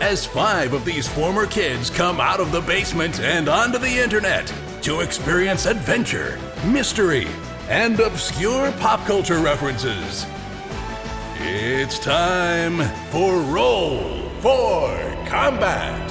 as five of these former kids come out of the basement and onto the internet to experience adventure, mystery, and obscure pop culture references. It's time for Roll for Combat.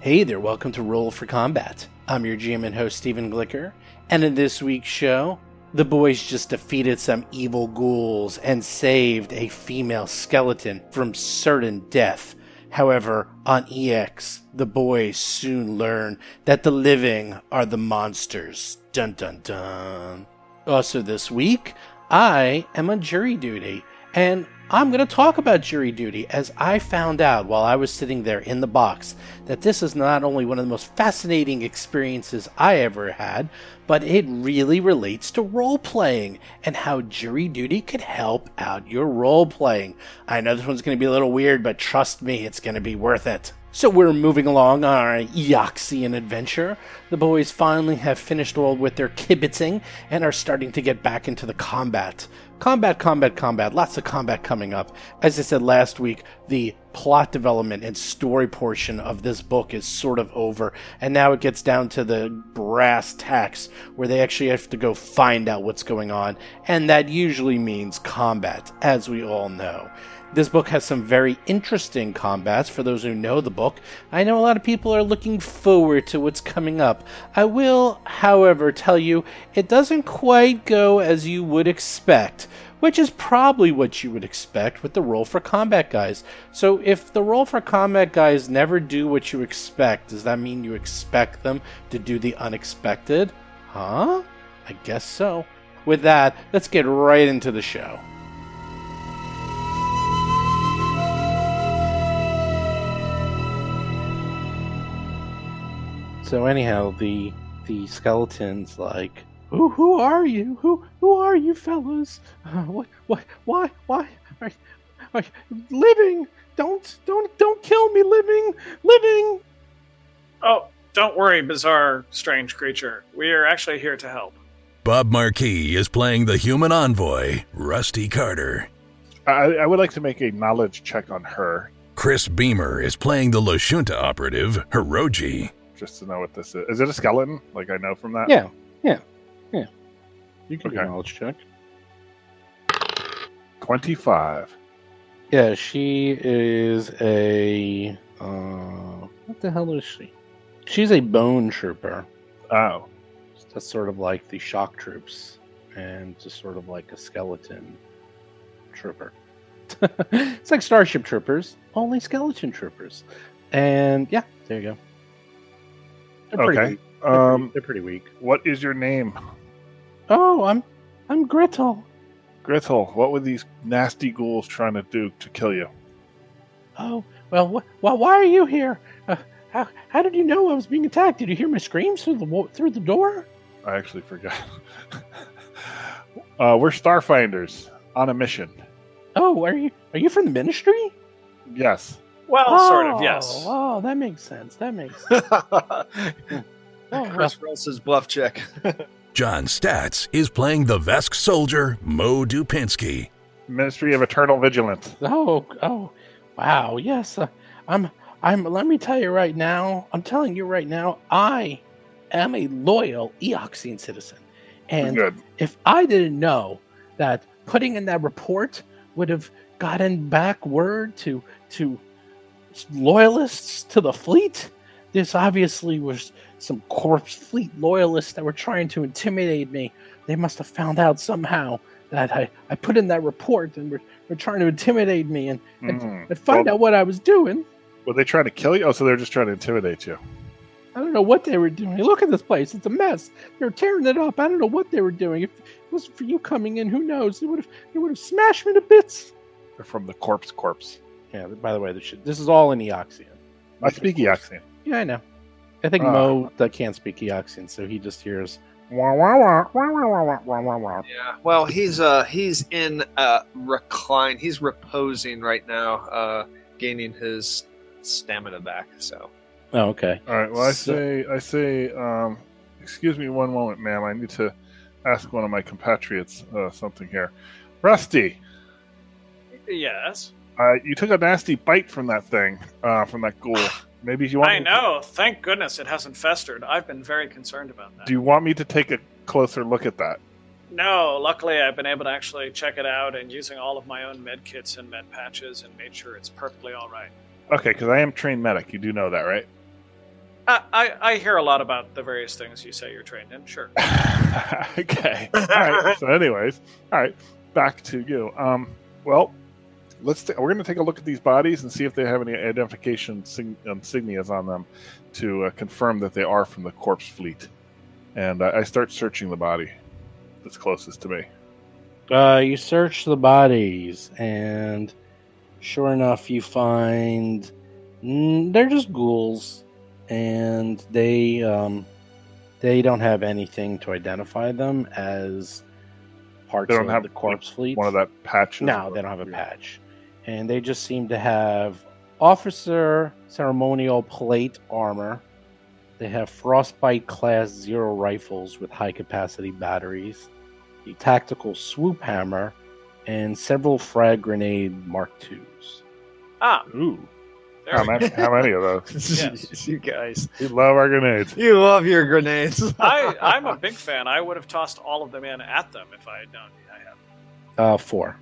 Hey there, welcome to Roll for Combat. I'm your GM and host, Stephen Glicker, and in this week's show, the boys just defeated some evil ghouls and saved a female skeleton from certain death. However, on Eox, the boys soon learn that the living are the monsters. Dun dun dun. Also, this week, I am on jury duty, and I'm going to talk about jury duty as I found out while I was sitting there in the box that this is not only one of the most fascinating experiences I ever had, but it really relates to role playing and how jury duty could help out your role playing. I know this one's going to be a little weird, but trust me, it's going to be worth it. So we're moving along on our Eoxian adventure. The boys finally have finished all with their kibitzing and are starting to get back into the combat. Combat, combat, combat. Lots of combat coming up. As I said last week, the plot development and story portion of this book is sort of over, and now it gets down to the brass tacks where they actually have to go find out what's going on, and that usually means combat, as we all know. This book has some very interesting combats for those who know the book. I know a lot of people are looking forward to what's coming up. I will, however, tell you it doesn't quite go as you would expect, which is probably what you would expect with the roll for combat guys. So if the roll for combat guys never do what you expect, does that mean you expect them to do the unexpected? Huh? I guess so. With that, let's get right into the show. So anyhow, the the skeletons like, who who are you? Who who are you, fellas? Uh, what what why why are, are living? Don't don't don't kill me, living living. Oh, don't worry, bizarre, strange creature. We are actually here to help. Bob Marquis is playing the human envoy, Rusty Carter. I, I would like to make a knowledge check on her, Chris Beamer is playing the Lashunta operative, Hiroji. just to know what this is. Is it a skeleton? Like I know from that? Yeah, yeah, yeah. You can do Okay. a knowledge check. 25. Yeah, she is a. Uh, what the hell is she? She's a bone trooper. Oh. That's sort of like the shock troops, and just sort of like a skeleton trooper. it's like Starship Troopers, only skeleton troopers. And yeah, there you go. They're pretty Okay. weak. They're pretty- Um, they're pretty weak. what is your name? Oh, I'm I'm Gretel. Gretel, what were these nasty ghouls trying to do to kill you? Oh, well, wh- well, why are you here? Uh, how, how did you know I was being attacked? Did you hear my screams through the through the door? I actually forgot. uh, we're Starfinders on a mission. Oh, are you are you from the ministry? Yes. Well, sort of, yes. Oh, that makes sense. That makes sense. Oh, well, Chris rolls his bluff check. John Statz is playing the Vesk soldier, Mo Dupinsky. Ministry of Eternal Vigilance. oh, oh, wow. Yes, uh, I'm. I'm. Let me tell you right now. I'm telling you right now. I am a loyal Eoxian citizen, and Good. if I didn't know that putting in that report would have gotten back word to to loyalists to the fleet, this obviously was some corpse fleet loyalists that were trying to intimidate me. They must have found out somehow that I, I put in that report and were, were trying to intimidate me and, and, Mm. and find Well- out what I was doing. Were they trying to kill you? Oh, so they're just trying to intimidate you. I don't know what they were doing. Look at this place; it's a mess. They're tearing it up. I don't know what they were doing. If it wasn't for you coming in, who knows? They would have, they would have smashed me to bits. They're from the corpse corpse. Yeah. By the way, this, shit, this is all in Eoxian. I speak Eoxian. Yeah, I know. I think uh, Mo that can't speak Eoxian, so he just hears. Yeah. Well, he's uh he's in uh recline. He's reposing right now, uh gaining his stamina back. So. Oh, okay. All right. Well, I so, say I say um, excuse me one moment, ma'am. I need to ask one of my compatriots uh, something here. Rusty. Yes. Uh, you took a nasty bite from that thing, uh, from that ghoul. Maybe you want. I me- know. Thank goodness it hasn't festered. I've been very concerned about that. Do you want me to take a closer look at that? No, luckily I've been able to actually check it out and using all of my own med kits and med patches and made sure it's perfectly all right. Okay, because I am trained medic. You do know that, right? I, I, I hear a lot about the various things you say you're trained in. Sure. okay. All right. So, anyways, all right. Back to you. Um. Well, let's. ta- we're going to take a look at these bodies and see if they have any identification sig- insignias on them to uh, confirm that they are from the corpse fleet. And uh, I start searching the body that's closest to me. Uh, you search the bodies, and sure enough, you find mm, they're just ghouls, and they um, they don't have anything to identify them as parts They don't of have the corpse fleet. One of that patches. No, they don't have a patch, and they just seem to have officer ceremonial plate armor. They have frostbite class zero rifles with high capacity batteries, the tactical swoop hammer, and several frag grenade Mark IIs. Ah, Ooh. How many, how many of those? Yes. you guys, We love our grenades. you love your grenades. I, I'm a big fan. I would have tossed all of them in at them if I had known I had. Uh, four.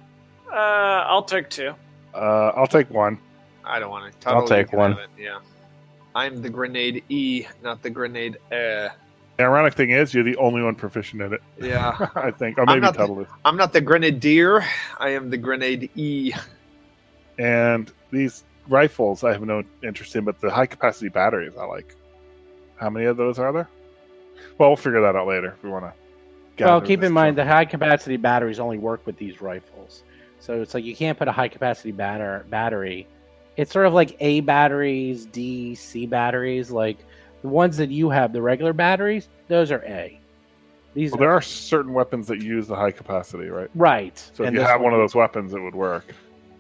Uh, I'll take two. Uh, I'll take one. I don't want to. I'll take one. Yeah. I'm the grenade E, not the grenade uh The ironic thing is, you're the only one proficient in it. Yeah. I think, or I'm maybe not the- Tuttle is. I'm not the grenadier. I am the grenade E. And these rifles, I have no interest in, but the high capacity batteries, I like. How many of those are there? Well, we'll figure that out later if we want to. Well, keep in mind the high capacity batteries only work with these rifles, so it's like you can't put a high capacity batter battery. It's sort of like A batteries, D, C batteries. Like the ones that you have, the regular batteries, those are A. These Well, are there are certain weapons that use the high capacity, right? right. So if you have one of those weapons, it would work.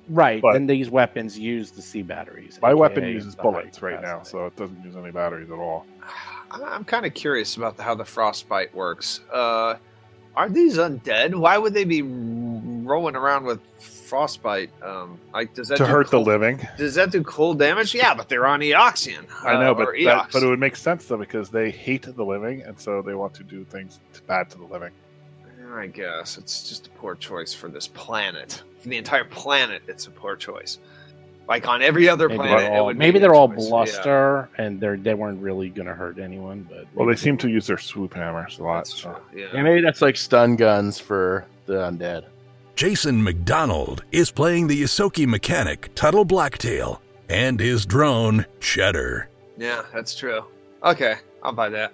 right, but- then these weapons use the C batteries. My weapon uses bullets right now, so it doesn't use any batteries at all. I- I'm kind of curious about the, how the frostbite works. Uh, are these undead? Why would they be rolling around with frostbite? Um, like, does that To do hurt the living. Does that do cold damage? Yeah, but they're on Eoxian. I know, uh, but or that, but it would make sense though because they hate the living, and so they want to do things bad to the living. I guess it's just a poor choice for this planet. For the entire planet, it's a poor choice. Like on every other Maybe planet, they're it all, would maybe they're all choice. Yeah. bluster, and they're they weren't really gonna hurt anyone. But Well, they maybe seem to use their swoop hammers a lot. That's So. true. Yeah. Yeah, maybe that's like stun guns for the undead. Jason McDonald is playing the Ysoki mechanic Tuttle Blacktail and his drone Cheddar. yeah, that's true. Okay, I'll buy that.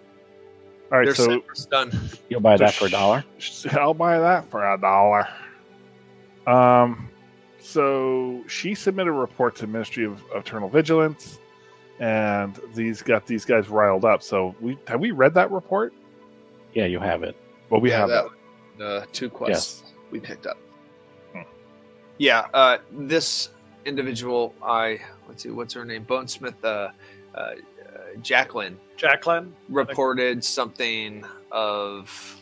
All right, They're so set for stun. you'll buy that for a dollar. I'll buy that for a dollar. Um, so she submitted a report to Ministry of Eternal Vigilance, and these got these guys riled up. So we have we read that report? Yeah, you have it. Well, we yeah, have that. that. Uh, two quests Yes. we picked up. Yeah, uh, this individual, I let's see, what's her name? Bonesmith, uh, uh, uh, Jacqueline, Jacqueline. reported something of,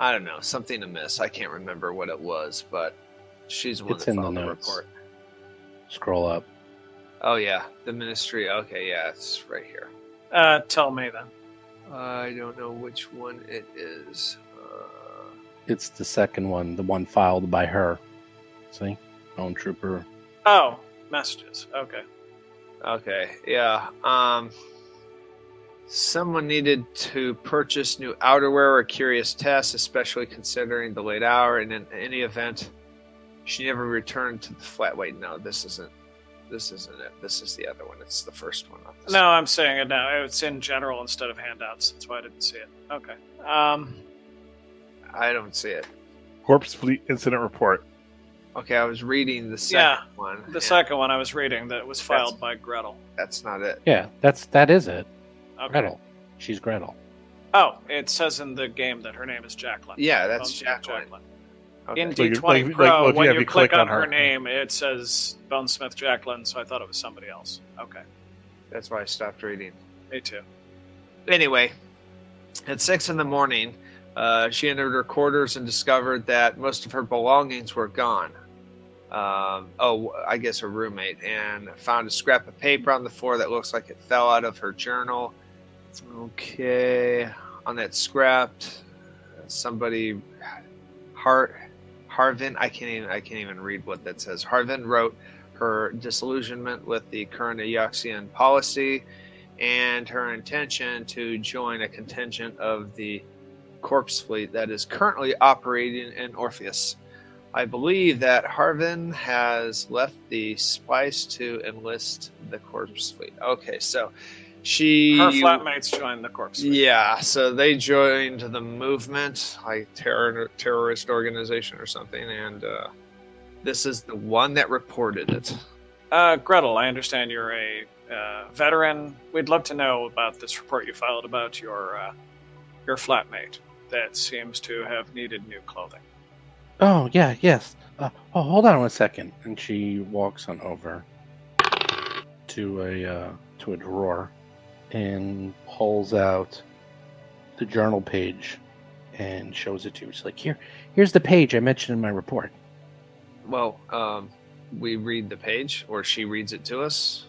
I don't know, something amiss. I can't remember what it was, but she's the one It's that in the filed the, notes. report. Scroll up. Oh yeah, the ministry. Okay, yeah, it's right here. Uh, tell me then. I don't know which one it is. Uh, It's the second one, the one filed by her. See, Bone Trooper. Oh, messages. Okay. Okay, yeah. Um someone needed to purchase new outerwear or curious tests, especially considering the late hour and in any event she never returned to the flat wait, no, this isn't This isn't it. This is the other one. It's the first one. not this No, I'm saying it now. It's in general instead of handouts. That's why I didn't see it. Okay. Um. I don't see it. Corpse Fleet Incident Report. Okay, I was reading the second Yeah, one. the and second one I was reading that was filed by Gretel. That's not it. Yeah, that's that is it. Okay. Gretel. She's Gretel. Oh, it says in the game that her name is Jacqueline. Yeah, that's Bonesmith Jacqueline. In Okay. So you- D20 like- like- Pro, well, if you when you, you click, click on on her her- name, it says Bonesmith Jacqueline, so I thought it was somebody else. Okay, That's why I stopped reading. me too. Anyway, at six in the morning, uh, she entered her quarters and discovered that most of her belongings were gone. Um, oh, I guess her roommate, and found a scrap of paper on the floor that looks like it fell out of her journal. Okay, on that scrap, somebody, Har, Harvin. I can't even. I can't even read what that says. Harvin wrote her disillusionment with the current Eoxian policy and her intention to join a contingent of the corpse fleet that is currently operating in Orpheus. I believe that Harvin has left the Spice to enlist the corpse fleet. Okay, so she Her flatmates joined the corpse. Fleet. yeah, so they joined the movement, like terror terrorist organization or something, and uh, this is the one that reported it. Uh, Gretel, I understand you're a uh, veteran. We'd love to know about this report you filed about your uh, your flatmate that seems to have needed new clothing. Oh yeah, yes. Uh, oh, hold on one second. And she walks on over to a uh, to a drawer and pulls out the journal page and shows it to you. She's like, "Here, here's the page I mentioned in my report." Well, um, we read the page, or she reads it to us.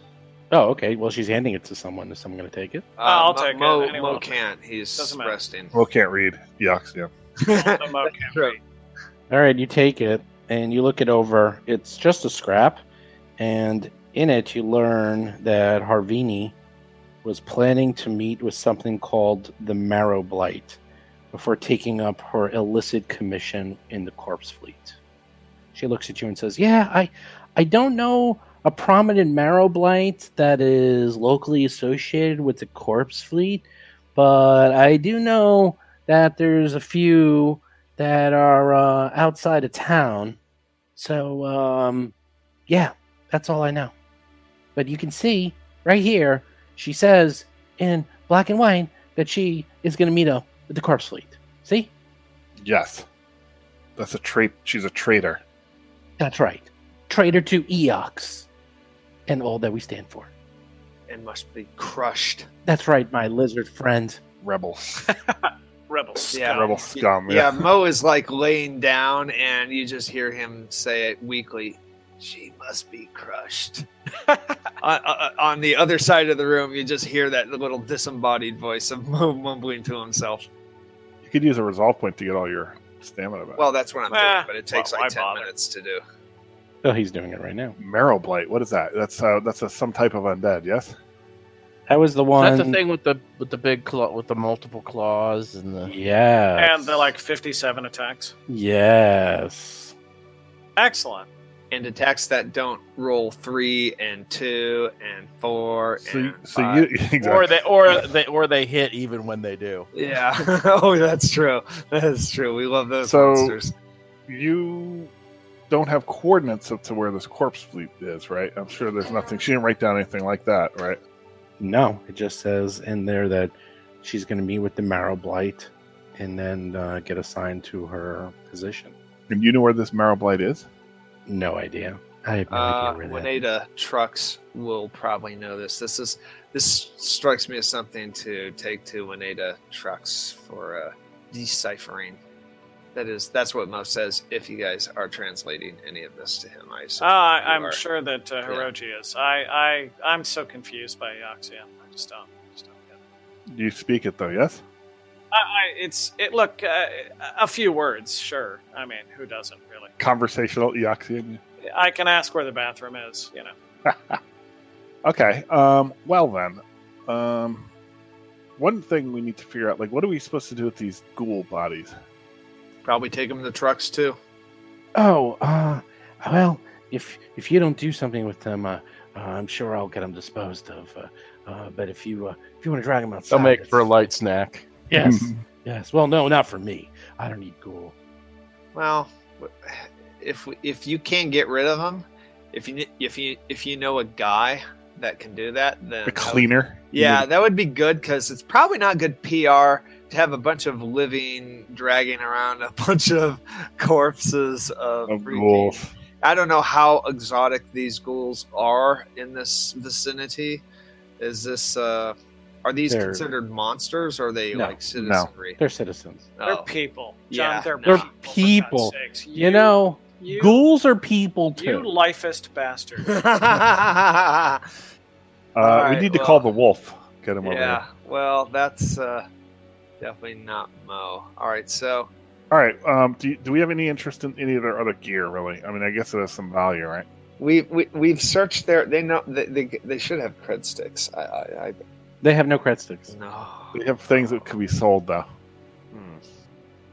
Oh, okay. Well, she's handing it to someone. Is someone going to take it? Uh, I'll Mo, take it. Mo, Mo can't. He's resting. Well, can't read Eoxian. The Mo can't read. All right, you take it and you look it over. It's just a scrap, and in it you learn that Harvini was planning to meet with something called the Marrow Blight before taking up her illicit commission in the Corpse Fleet. She looks at you and says, "Yeah, I, I don't know a prominent Marrow Blight that is locally associated with the Corpse Fleet, but I do know that there's a few." That are uh, outside of town. So, um, yeah, that's all I know. But you can see right here, she says in black and white that she is going to meet up with the corpse fleet. See? Yes. That's a trait. She's a traitor. That's right. Traitor to Eox and all that we stand for. And must be crushed. That's right, my lizard friend. Rebel. Rebels. Yeah. Rebel scum. Yeah, Mo is like laying down, and you just hear him say it weakly. She must be crushed. on, on- on the other side of the room, you just hear that little disembodied voice of Mo mumbling to himself. You could use a resolve point to get all your stamina back. Well, that's what I'm Ah, doing, but it takes well, like why ten bother? minutes to do. Oh, he's doing it right now. Marrow blight. What is that? That's uh, that's a, some type of undead. Yes. That was the one. That's the thing with the with the big claw with the multiple claws and the Yes. And the like 57 attacks. Yes. Excellent. And attacks that don't roll three and two and four So, and you- so five. you exactly. or they or they or they hit even when they do. Yeah. oh, that's true. That's true. We love those So- monsters. you don't have coordinates up to where this corpse fleet is, right? I'm sure there's nothing. She didn't write down anything like that, right? No, it just says in there that she's going to meet with the Marrow Blight and then uh, get assigned to her position. And you know where this marrow blight is? No idea. I have no Uh, idea where that. Wineta Trucks will probably know this. This is this strikes me as something to take to Wineta Trucks for uh, deciphering. That is that's what Mo says. If you guys are translating any of this to him, I Uh, assume I, you I'm are. sure that uh, Hiroji is. I, I, I'm so confused by Eoxian. I just don't. Just don't get it. You speak it though, yes? I, I, it's it. Look, uh, a few words, sure. I mean, who doesn't really? Conversational Eoxian. I can ask where the bathroom is. You know. Okay. Um. Well then, um, one thing we need to figure out, like, what are we supposed to do with these ghoul bodies? Probably take them to the trucks too. Oh, uh, well, if if you don't do something with them, uh, Uh, I'm sure I'll get them disposed of. Uh, uh, but if you uh, if you want to drag them outside, They'll make for a light snack. Yes, yes. Well, no, not for me. I don't need ghoul. Well, if if you can't get rid of them, if you if you if you know a guy that can do that, then The cleaner. Yeah, that would be good because it's probably not good PR to have a bunch of living dragging around a bunch of corpses of, Of freaking- ghouls. I don't know how exotic these ghouls are in this vicinity. Is this uh are these They're- considered monsters or are they No. like citizenry? They're citizens. They're Oh. people. John, Yeah, they're, no. They're people. for people. God's sakes. You, know, you, ghouls are people too. you lifest bastard. Uh, we need to well- call the wolf. Get him over here. yeah, here. well, that's uh definitely not Mo. All right, so All right. Um, do, do we have any interest in any of their other gear? Really? I mean, I guess it has some value, right? we, we we've searched their. They know they they, they should have cred sticks. I I, I They have no cred sticks. no. They have things that could be sold, though. Hmm.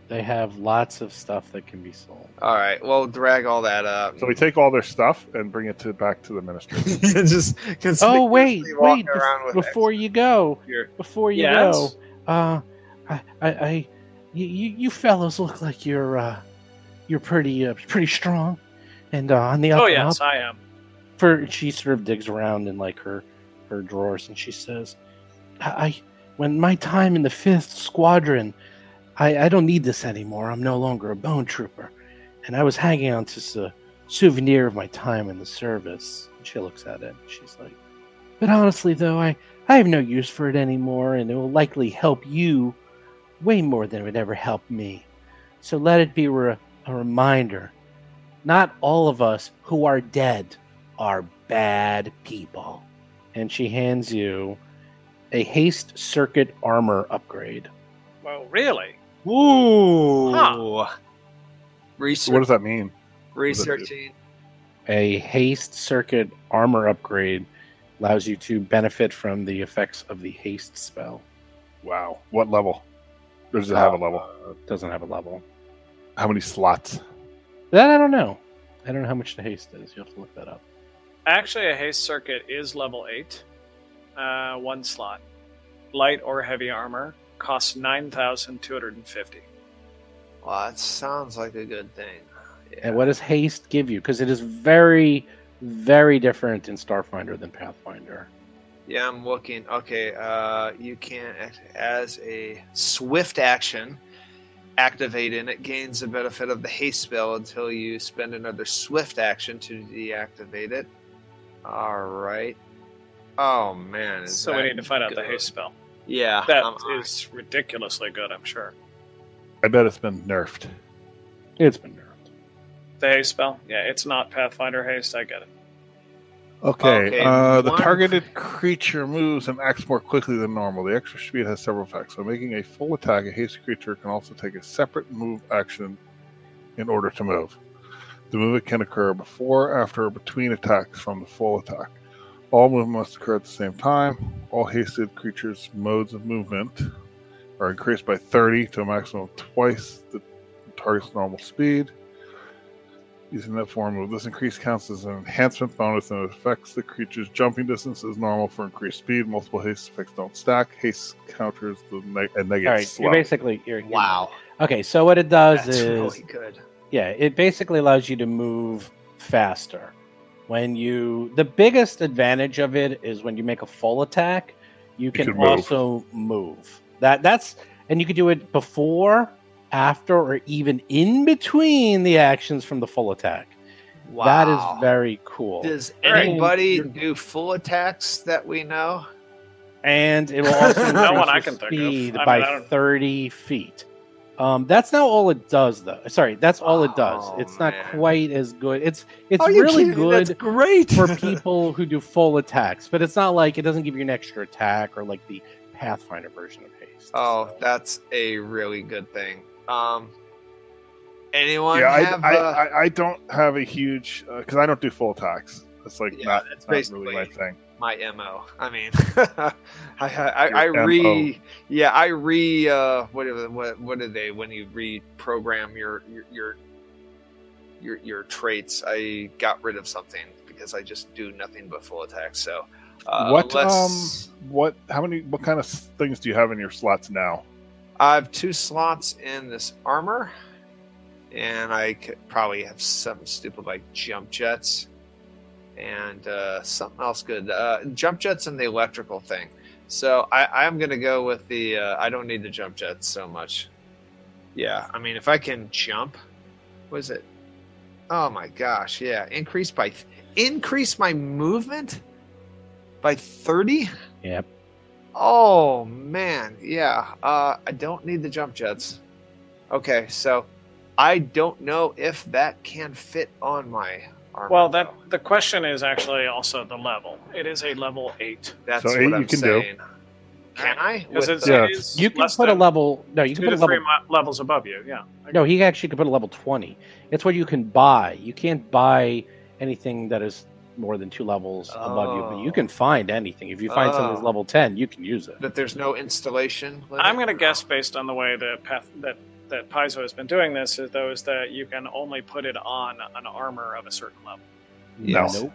They have lots of stuff that can be sold. All right, well, drag all that up. So we take all their stuff and bring it to back to the ministry. just Oh wait, conspicuously wait! bef- with before you go, Here. before you Yes? go, uh, I, I, I you, you fellows look like you're uh, you're pretty uh, pretty strong, and uh, on the up oh yes, up. I am. For she sort of digs around in like her her drawers, and she says, I, I when my time in the fifth squadron, I, I don't need this anymore. I'm no longer a bone trooper, and I was hanging on to this uh, souvenir of my time in the service. And she looks at it. And she's like, but honestly, though, I I have no use for it anymore, and it will likely help you way more than it would ever help me. So let it be re- a reminder: not all of us who are dead are bad people. And she hands you a haste circuit armor upgrade. Well, really? Ooh. Huh. Research, what does that mean? researching. A haste circuit armor upgrade allows you to benefit from the effects of the haste spell. Wow. What level? Or does it have a level? Uh, doesn't have a level. How many slots? That I don't know. I don't know how much the haste is. You have to look that up. Actually, a haste circuit is level eight. Uh, one slot. Light or heavy armor costs nine thousand two hundred and fifty. Well, that sounds like a good thing. Yeah. And what does haste give you? Because it is very, very different in Starfinder than Pathfinder. Yeah, I'm looking. Okay, uh, you can act as a swift action. Activate and it gains the benefit of the haste spell until you spend another swift action to deactivate it. All right. Oh man, is So we need to find out the haste spell. Yeah, That I'm- is ridiculously good, I'm sure. I bet it's been nerfed. It's been nerfed. The haste spell? Yeah, it's not Pathfinder haste. I get it. Okay. Okay, uh, the targeted creature moves and acts more quickly than normal. The extra speed has several effects. So, making a full attack, a hasty creature can also take a separate move action in order to move. The movement can occur before, after, or between attacks from the full attack. All movement must occur at the same time. All hasted creatures' modes of movement are increased by 30 to a maximum of twice the target's normal speed. Using that form move, this increase counts as an enhancement bonus and it affects the creature's jumping distance as normal for increased speed. Multiple haste effects don't stack. Haste counters the neg- a negative All right, slow. you're basically you're, you're- Wow, Okay, so what it does that's is really good. yeah, it basically allows you to move faster. When you the biggest advantage of it is when you make a full attack, you can, can move. also move. That that's and you can do it before, after, or even in between the actions from the full attack. Wow, That is very cool. Does Alright. anybody do full attacks that we know? and it will also No increase one I your can think of. speed I mean, by 30 feet. Um, that's not all it does, though. Sorry, that's all it does. Oh, it's not man. quite as good. It's it's Are really kidding? That's good great for people who do full attacks, but it's not like it doesn't give you an extra attack or like the Pathfinder version of haste. Oh, So- that's a really good thing. Um, anyone yeah, I, have? I, uh, I, I don't have a huge because I don't do full attacks. It's like Yeah, not, that's not really my thing. my mo. I mean, I I, I, I re yeah I re uh what are- what what are they when you reprogram your your your your your traits? I got rid of something because I just do nothing but full attacks. So, uh, what um what how many what kind of things do you have in your slots now? I have two slots in this armor, and I could probably have something stupid like jump jets and uh, something else good. Uh, jump jets and the electrical thing. So I, I'm going to go with the. Uh, I don't need the jump jets so much. Yeah, I mean, if I can jump, what is it? Oh my gosh! Yeah, increase by increase my movement by thirty. Yep. Oh man, yeah. Uh, I don't need the jump jets. Okay, so I don't know if that can fit on my armor. Well, that though. the question is actually also the level. It is a level eight. that's So what eight I'm you can do. saying. Can I? Because With it's, the- Yeah. it is You can put a level. No, you can put a level. mi- levels above you. Yeah. No, he actually could put a level 20. It's what you can buy. You can't buy anything that is more than two levels above you, but you Oh. can find anything. If you find something that's Oh. level 10, you can use it. But there's no installation. limit? I'm going to guess based on the way that path that that Paizo has been doing this is those that you can only put it on an armor of a certain level. No. Nope.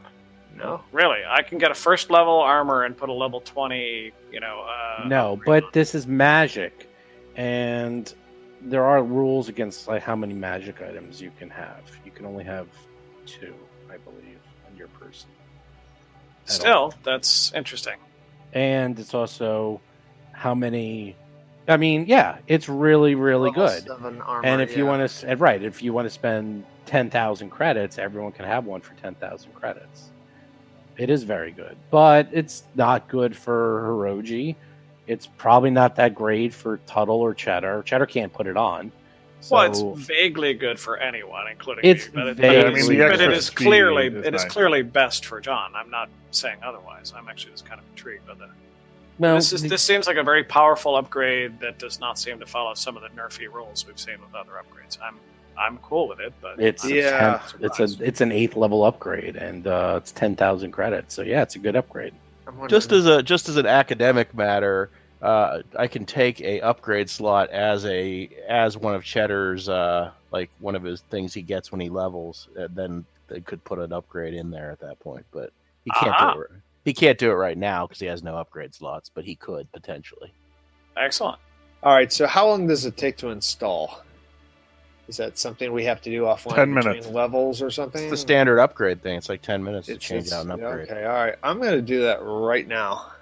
No. Really, I can get a first level armor and put a level twenty. You know. Uh, no, but on. this is magic, and there are rules against like how many magic items you can have. You can only have two, I believe, on your person. at all. still that's interesting. and it's also how many. I mean, yeah, it's really, really Levels good. an armor, And if you want to, right, if you want to spend ten thousand credits, everyone can have one for ten thousand credits. It is very good, but it's not good for Hiroji. It's probably not that great for Tuttle or Cheddar. Cheddar can't put it on. So well, it's vaguely good for anyone, including It's me. But it, vaguely but it is, good. but it extra is speed clearly is it is clearly best for John. I'm not saying otherwise. I'm actually just kind of intrigued by the well, this is this seems like a very powerful upgrade that does not seem to follow some of the nerfy rules we've seen with other upgrades. I'm I'm cool with it, but it's I'm Yeah. 10th it's a it's an eighth level upgrade, and uh, it's ten thousand credits. So yeah, it's a good upgrade. Just as a just as an academic matter, uh, I can take a upgrade slot as a as one of Cheddar's uh, like one of his things he gets when he levels. And then they could put an upgrade in there at that point, but he can't Aha. do it. He can't do it right now because he has no upgrade slots, but he could potentially. excellent. All right. So how long does it take to install? Is that something we have to do offline 10 between minutes. levels or something? It's the standard upgrade thing. It's like ten minutes to It's- change it's- out an upgrade. Okay, all right. I'm going to do that right now.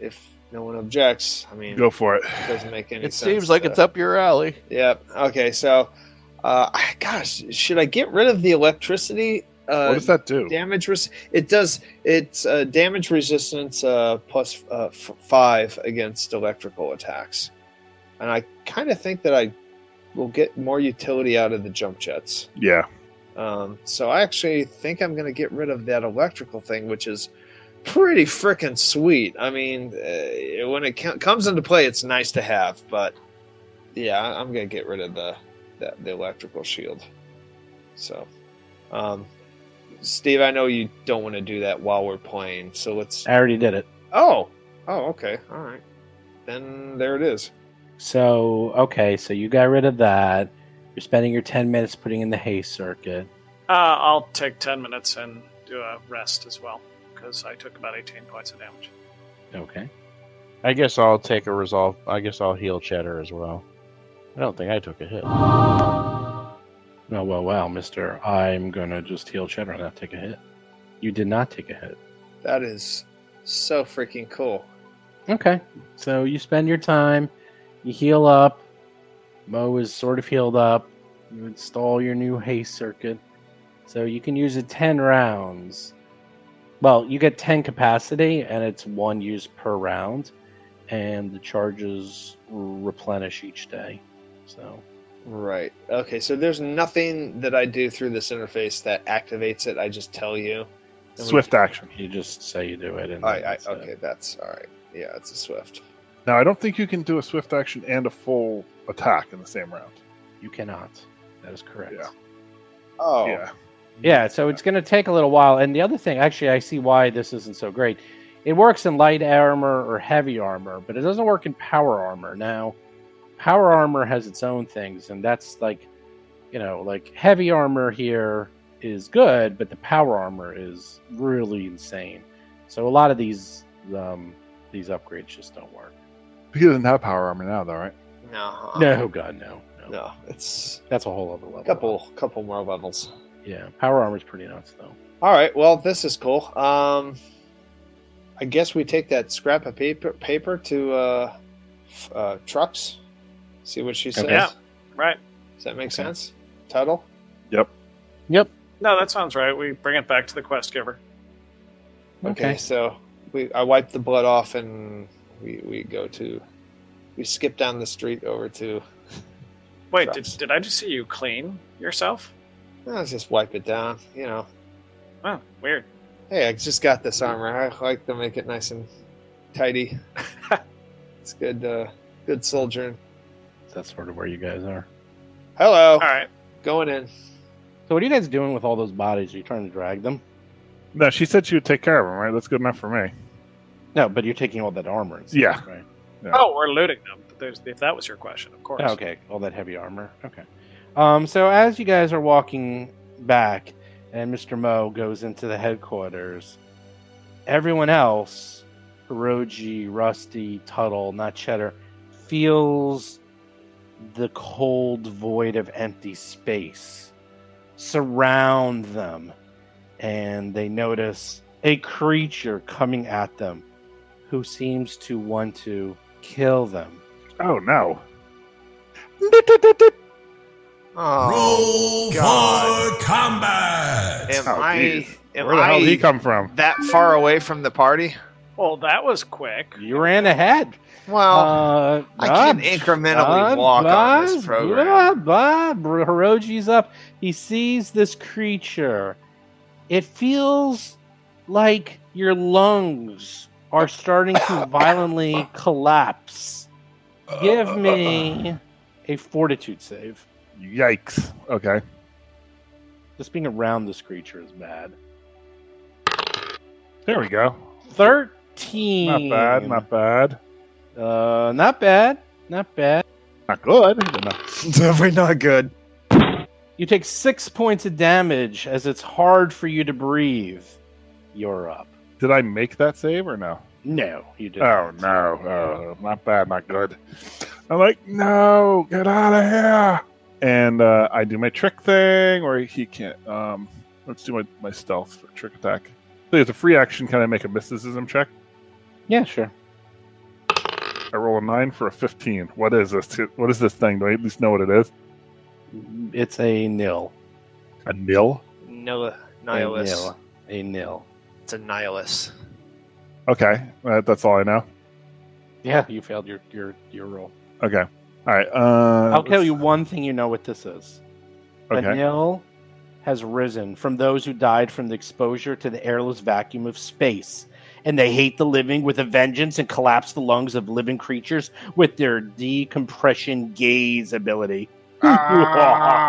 If no one objects, I mean, Go for it. it doesn't make any It sense. seems like to- it's up your alley. Yep. Okay, so, uh, gosh, should I get rid of the electricity? Uh, what does that do? damage res- it does it's uh, damage resistance uh, plus uh, f- five against electrical attacks and i kind of think that i will get more utility out of the jump jets Yeah. um, so i actually think i'm going to get rid of that electrical thing which is pretty freaking sweet i mean uh, when it co- comes into play it's nice to have but yeah I- i'm going to get rid of the, the the electrical shield so um, Steve, I know you don't want to do that while we're playing, so let's. I already did it. Oh, oh, okay, all right. Then there it is. So okay, so you got rid of that. You're spending your ten minutes putting in the haste circuit. Uh, I'll take ten minutes and do a rest as well because I took about eighteen points of damage. Okay. I guess I'll take a resolve. I guess I'll heal Cheddar as well. I don't think I took a hit. Oh well, well, Mister. I'm gonna just heal Cheddar and not take a hit. You did not take a hit. That is so freaking cool. Okay. So you spend your time, you heal up. Mo is sort of healed up. You install your new haste circuit. So you can use it 10 rounds. Well, you get 10 capacity and it's one use per round. And the charges replenish each day. So Right. Okay, so there's nothing that I do through this interface that activates it. I just tell you. And we- Swift action. you just say you do it. And I, I, that's it. okay, that's all right. Yeah, it's a swift. Now, I don't think you can do a swift action and a full attack in the same round. You cannot. That is correct. Yeah. Oh, Yeah. Yeah, so it's going to take a little while. And the other thing, actually, I see why this isn't so great. It works in light armor or heavy armor, but it doesn't work in power armor. Now, power armor has its own things, and that's like, you know, like heavy armor here is good, but the power armor is really insane. So a lot of these um, these upgrades just don't work. He doesn't have power armor now, though, right? No, No, God, no, no. no. It's That's a whole other level. couple, couple more levels. Yeah, power armor's pretty nuts though. All right. Well, this is cool. Um, I guess we take that scrap of paper paper to uh, uh, trucks. See what she says. Yeah. Right. Does that make Okay. sense? Tuttle. Yep. Yep. No, that sounds right. We bring it back to the quest giver. Okay. So we I wipe the blood off and we we go to we skip down the street over to. Wait, did, did I just see you clean yourself? Let's just wipe it down. You know. Oh, weird. Hey, I just got this armor. I like to make it nice and tidy. it's good. Uh, good soldiering. That's sort of where you guys are. Hello. All right. Going in. So what are you guys doing with all those bodies? Are you trying to drag them? No, she said she would take care of them. right? That's good enough for me. No, but you're taking all that armor. and stuff, Yeah. Right. Yeah. Oh, we're looting them. There's, if that was your question, of course. Oh, okay, all that heavy armor. Okay. Um, so as you guys are walking back, and Mr. Mo goes into the headquarters, everyone else, Hiroji, Rusty, Tuttle, not Cheddar, feels the cold void of empty space surround them, and they notice a creature coming at them, who seems to want to kill them. Oh no! Oh, Roll God. for combat. am Oh, I am Where the hell did he come from? that far away from the party? Well, that was quick. You ran ahead. Well, uh, I can uh, incrementally uh, walk on this program. blah, blah. Hiroji's up. He sees this creature. It feels like your lungs are starting to violently collapse. Give me a fortitude save. Yikes! Okay, Just being around this creature is bad. there we go. 13. Not bad. Not bad. Uh, not bad. Not bad. Not good. not- Definitely not good. You take six points of damage as it's hard for you to breathe. You're up. Did I make that save or no? No, you did. Oh no! Oh, not bad. Not good. I'm like, no, get out of here! And uh, I do my trick thing, or he can't. Um, let's do my, my stealth for trick attack. So it's a free action. Can I make a mysticism check? Yeah, sure. I roll a nine for a fifteen. What is this? What is this thing? Do I at least know what it is? It's a nil. A nil. No, A nihilist. nil. A nil. It's a nihilist. Okay, uh, that's all I know. Yeah, you failed your your your roll. Okay, all right. Uh, I'll tell you one thing you know what this is. The Okay. nil has risen from those who died from the exposure to the airless vacuum of space. And they hate the living with a vengeance and collapse the lungs of living creatures with their decompression gaze ability. Ah,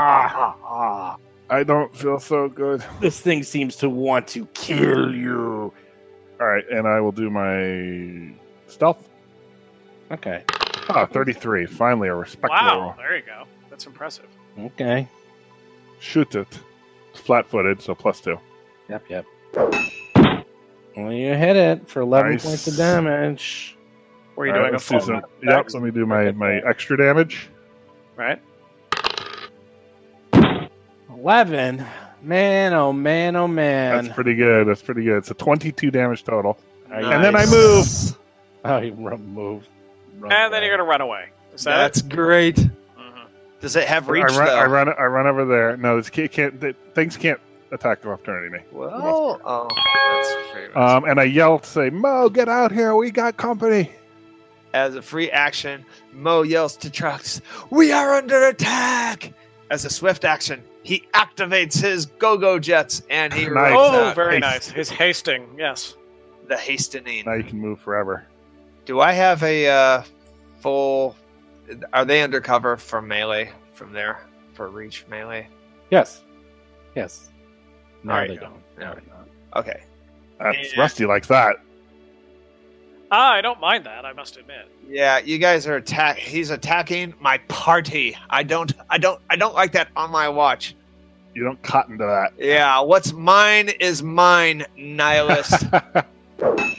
I don't feel so good. this thing seems to want to kill you. All right, and I will do my stealth. Okay. Ah, 33. Finally, a respectable Wow, roll. there you go. That's impressive. Okay. Shoot it. Flat footed, so plus two. Yep, yep. Well, you hit it for 11 Nice. points of damage. Were you All right, doing a let's do some- Yep, let me do my, my extra damage. right? 11. Man, oh man, oh man. That's pretty good. That's pretty good. It's a 22 damage total. Are you- And then I move. I you run, move. Run And then you're gonna run away. Is that That's great. it? Mhm. Does it have I reach run, though? I run. I run over there. No, this kid can't. th- Things can't attack the opportunity me. Well, oh, that's very. Um, and I yell to say, "Mo, get out here! We got company!" As a free action, Mo yells to Trucks, "We are under attack!" As a swift action, he activates his go-go jets and he Nice. rides Oh, out very haste. nice. His hasting, yes. the hastening. Now you can move forever. Do I have a uh, full? Are they undercover from melee from there for reach melee? Yes. Yes. No, Alright, they no. don't. No. No, not. Okay. That's Yeah. Rusty likes that. Ah, I don't mind that. I must admit. Yeah, you guys are attack. He's attacking my party. I don't. I don't. I don't like that on my watch. You don't cotton to that. Yeah, what's mine is mine, nihilist.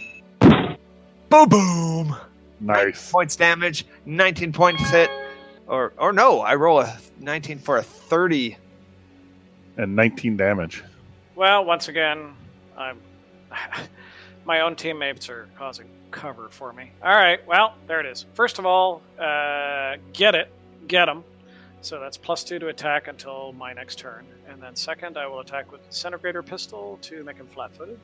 boom, boom. nice. Points damage, 19 points hit. Or, or no, I roll a 19 for a 30. And 19 damage. Well, once again, I'm. my own teammates are causing cover for me. All right, well, there it is. First of all, uh, get it, get them. So that's plus two to attack until my next turn. And then second, I will attack with the disintegrator pistol to make him flat-footed.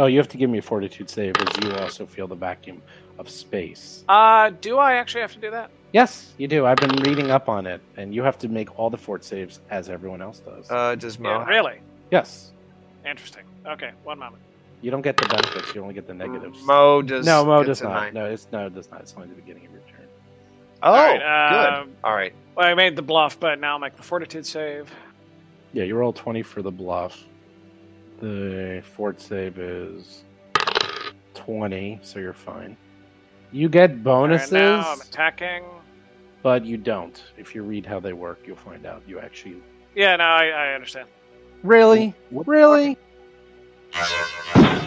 Oh, you have to give me a fortitude save as you also feel the vacuum of space. Uh, do I actually have to do that? Yes, you do. I've been reading up on it, and you have to make all the fort saves as everyone else does. Uh, does Mo? Yeah, really yes. interesting. Okay, one moment. You don't get the benefits, you only get the negatives. Mo does. no, Mo does not. nine. No, it's no, it does not. It's only the beginning of your turn. Oh, All right, good. um, All right. Well, I made the bluff, but now I'll make the fortitude save. Yeah, you roll twenty for the bluff. The fort save is twenty, so you're fine. You get All right, bonuses, now I'm attacking. but you don't. If you read how they work, you'll find out. You actually Yeah, no, I, I understand. really, really.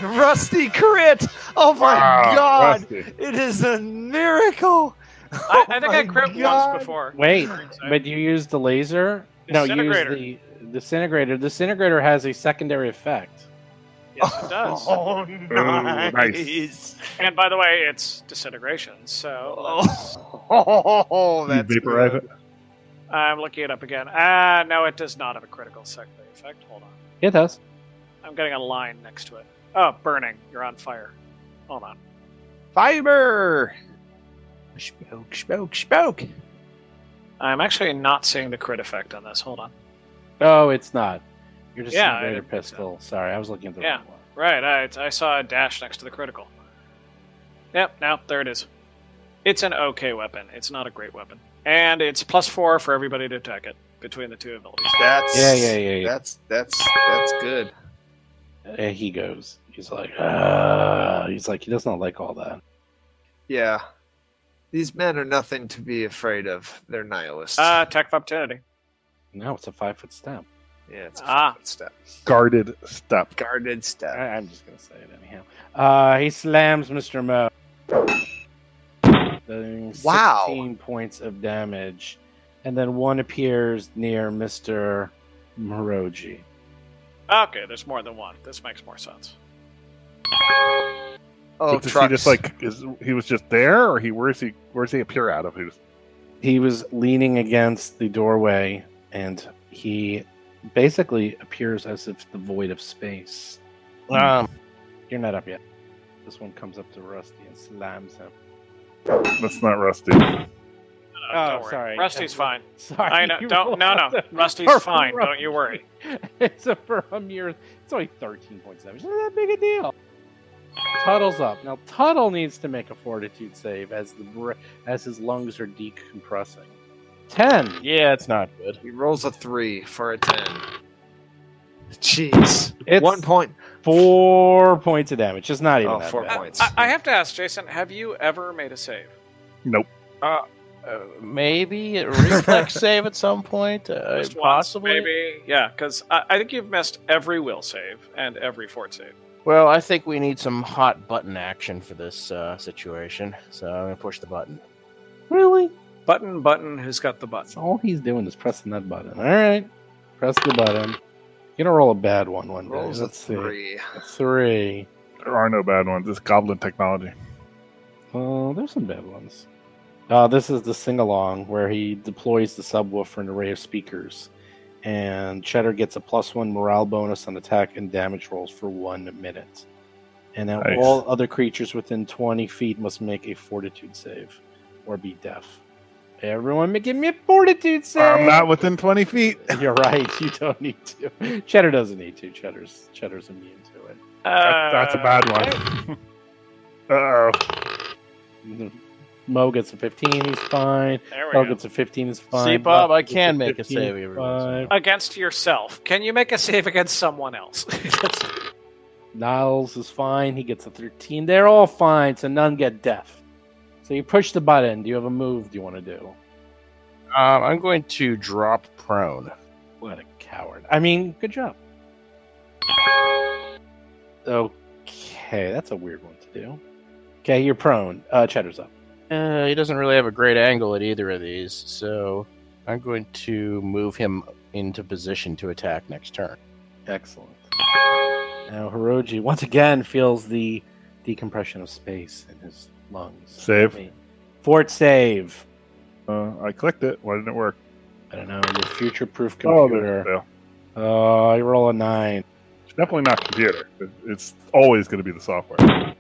Rusty crit! Oh my Wow, god! Rusty. It is a miracle! I, I oh think Oh I crit God. once before. Wait, but you use the laser? No, use Disintegrator. the disintegrator. Disintegrator has a secondary effect. Yes, it does. Oh, nice. nice. And by the way, it's disintegration. So Oh, You that's vaporize good. it. I'm looking it up again. Ah, no, it does not have a critical secondary effect. Hold on. It does. I'm getting a line next to it. Oh, burning. You're on fire. Hold on. Fiber! Spoke, spoke, spoke. I'm actually not seeing the crit effect on this. Hold on. Oh, it's not. You're just Yeah, a I greater didn't think pistol. Sorry, I was looking at the Yeah. wrong one. Right, I, I saw a dash next to the critical. Yep, now there it is. It's an okay weapon. It's not a great weapon. And it's plus four for everybody to attack it between the two abilities. That's Yeah, yeah, yeah, yeah. That's that's that's good. And he goes. He's like, ah. He's like, he does not like all that. Yeah. These men are nothing to be afraid of. They're nihilists. Uh, attack of opportunity. No, it's a five foot step. yeah, it's a ah. step. Guarded step. Guarded step. I, I'm just gonna say it anyhow. Uh, he slams Mr. Mo. Doing Wow. 16 points of damage, and then one appears near Mr. Moroji. Okay, there's more than one. This makes more sense. Oh, But does he just like is he was just there, or he where's he where's he appear out of? He was He was leaning against the doorway, and he basically appears as if the void of space. Um, You're not up yet. This one comes up to Rusty and slams him. that's not Rusty. Uh, Oh, sorry. Rusty's fine. Sorry, I know. Don't. No, no. Rusty's for fine. Don't you worry. it's a for a mere. It's only 13 points damage. It's not that big a deal. Tuttle's up now. Tuttle needs to make a fortitude save as the br- as his lungs are decompressing. Ten. yeah, it's not good. He rolls a three for a ten. Jeez. It's One point. Four points of damage. Just not even Oh, that four bad. points. I, I have to ask, Jason. Have you ever made a save? Nope. Uh, maybe a reflex save at some point, uh, Just once, possibly. maybe. Yeah, because I, I think you've missed every will save and every fort save. Well, I think we need some hot button action for this uh, situation, so I'm gonna push the button. Really? Button, button. Who's got the button? That's all he's doing is pressing that button. All right. Press the button. You're gonna roll a bad one one day. Rolls a Let's see. three. A three. There are no bad ones. It's goblin technology. Oh, there's some bad ones. Uh, this is the sing along where he deploys the subwoofer and array of speakers, and Cheddar gets a plus one morale bonus on attack and damage rolls for one minute. And now Nice. all other creatures within 20 feet must make a fortitude save or be deaf. Everyone, give me a fortitude save. I'm not within 20 feet. You're right. You don't need to. Cheddar doesn't need to. Cheddar's Cheddar's immune to it. Uh, That- that's a bad one. uh oh. Mo gets a 15. He's fine. There we Carl go. gets a 15 is fine. See, Bob, I gets can make a save every once in a fine. Against yourself. Can you make a save against someone else? Niles is fine. He gets a 13. They're all fine, so none get deaf. So you push the button. Do you have a move do you want to do? Um, I'm going to drop prone. What a coward. I mean, good job. Okay, that's a weird one to do. Okay, you're prone. Uh, Cheddar's up. Uh, he doesn't really have a great angle at either of these, so I'm going to move him into position to attack next turn. Excellent. Now Hiroji once again feels the decompression of space in his lungs. Save. Fort save. Uh, I clicked it. Why didn't it work? I don't know your future-proof Oh, computer. Oh, I roll a nine. It's definitely not computer. It's always going to be the software.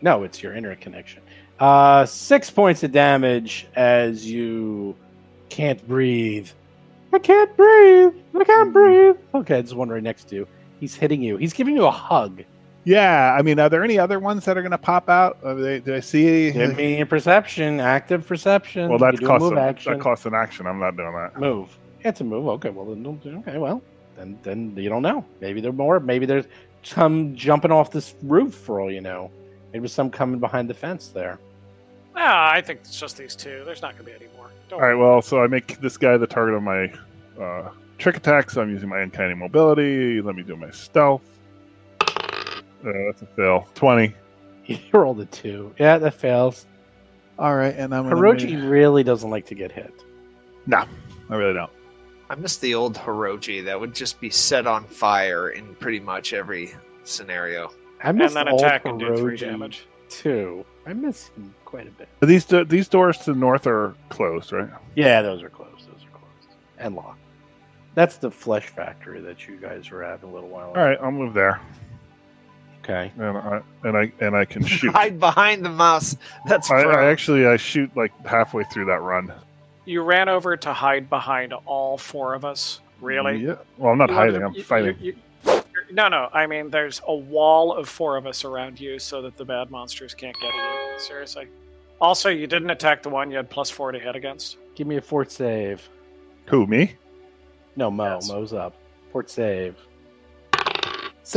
No, it's your internet connection. Uh, six points of damage as you can't breathe. I can't breathe. I can't breathe. Okay, there's one right next to you. He's hitting you. He's giving you a hug. Yeah, I mean, are there any other ones that are going to pop out? They, do I see? Give me a perception, active perception. well, You that's cost move an, action. that costs an action. I'm not doing that. move. It's a move. Okay, well then, don't- okay, well then, then you don't know. Maybe there's more. Maybe there's some jumping off this roof for all you know. Maybe some coming behind the fence there. Ah, I think it's just these two. There's not going to be any more. Don't All right, well, so I make this guy the target of my uh, trick attack, so I'm using my uncanny mobility. Let me do my stealth. That's a fail. 20. You rolled a two. Yeah, that fails. All right, and I'm Hiroji really doesn't like to get hit. No, I really don't. I miss the old Hiroji that would just be set on fire in pretty much every scenario. I miss and then old attack and do three damage. too. I miss him quite a bit. These do- these doors to the north are closed, right? Yeah, those are closed. Those are closed and locked. That's the flesh factory that you guys were at a little while ago. All right, I'll move there, Okay. and I and I and I can shoot. Hide behind the mouse. That's I. I actually I shoot like halfway through that run. You ran over to hide behind all four of us. Really? Yeah. Well, I'm not You hiding. to- I'm you- fighting. you- you- no, no. I mean, there's a wall of four of us around you, so that the bad monsters can't get at you. Seriously. Also, you didn't attack the one you had plus four to hit against. Give me a fort save. Who me? No, Mo. Yes. Mo's up. Fort save.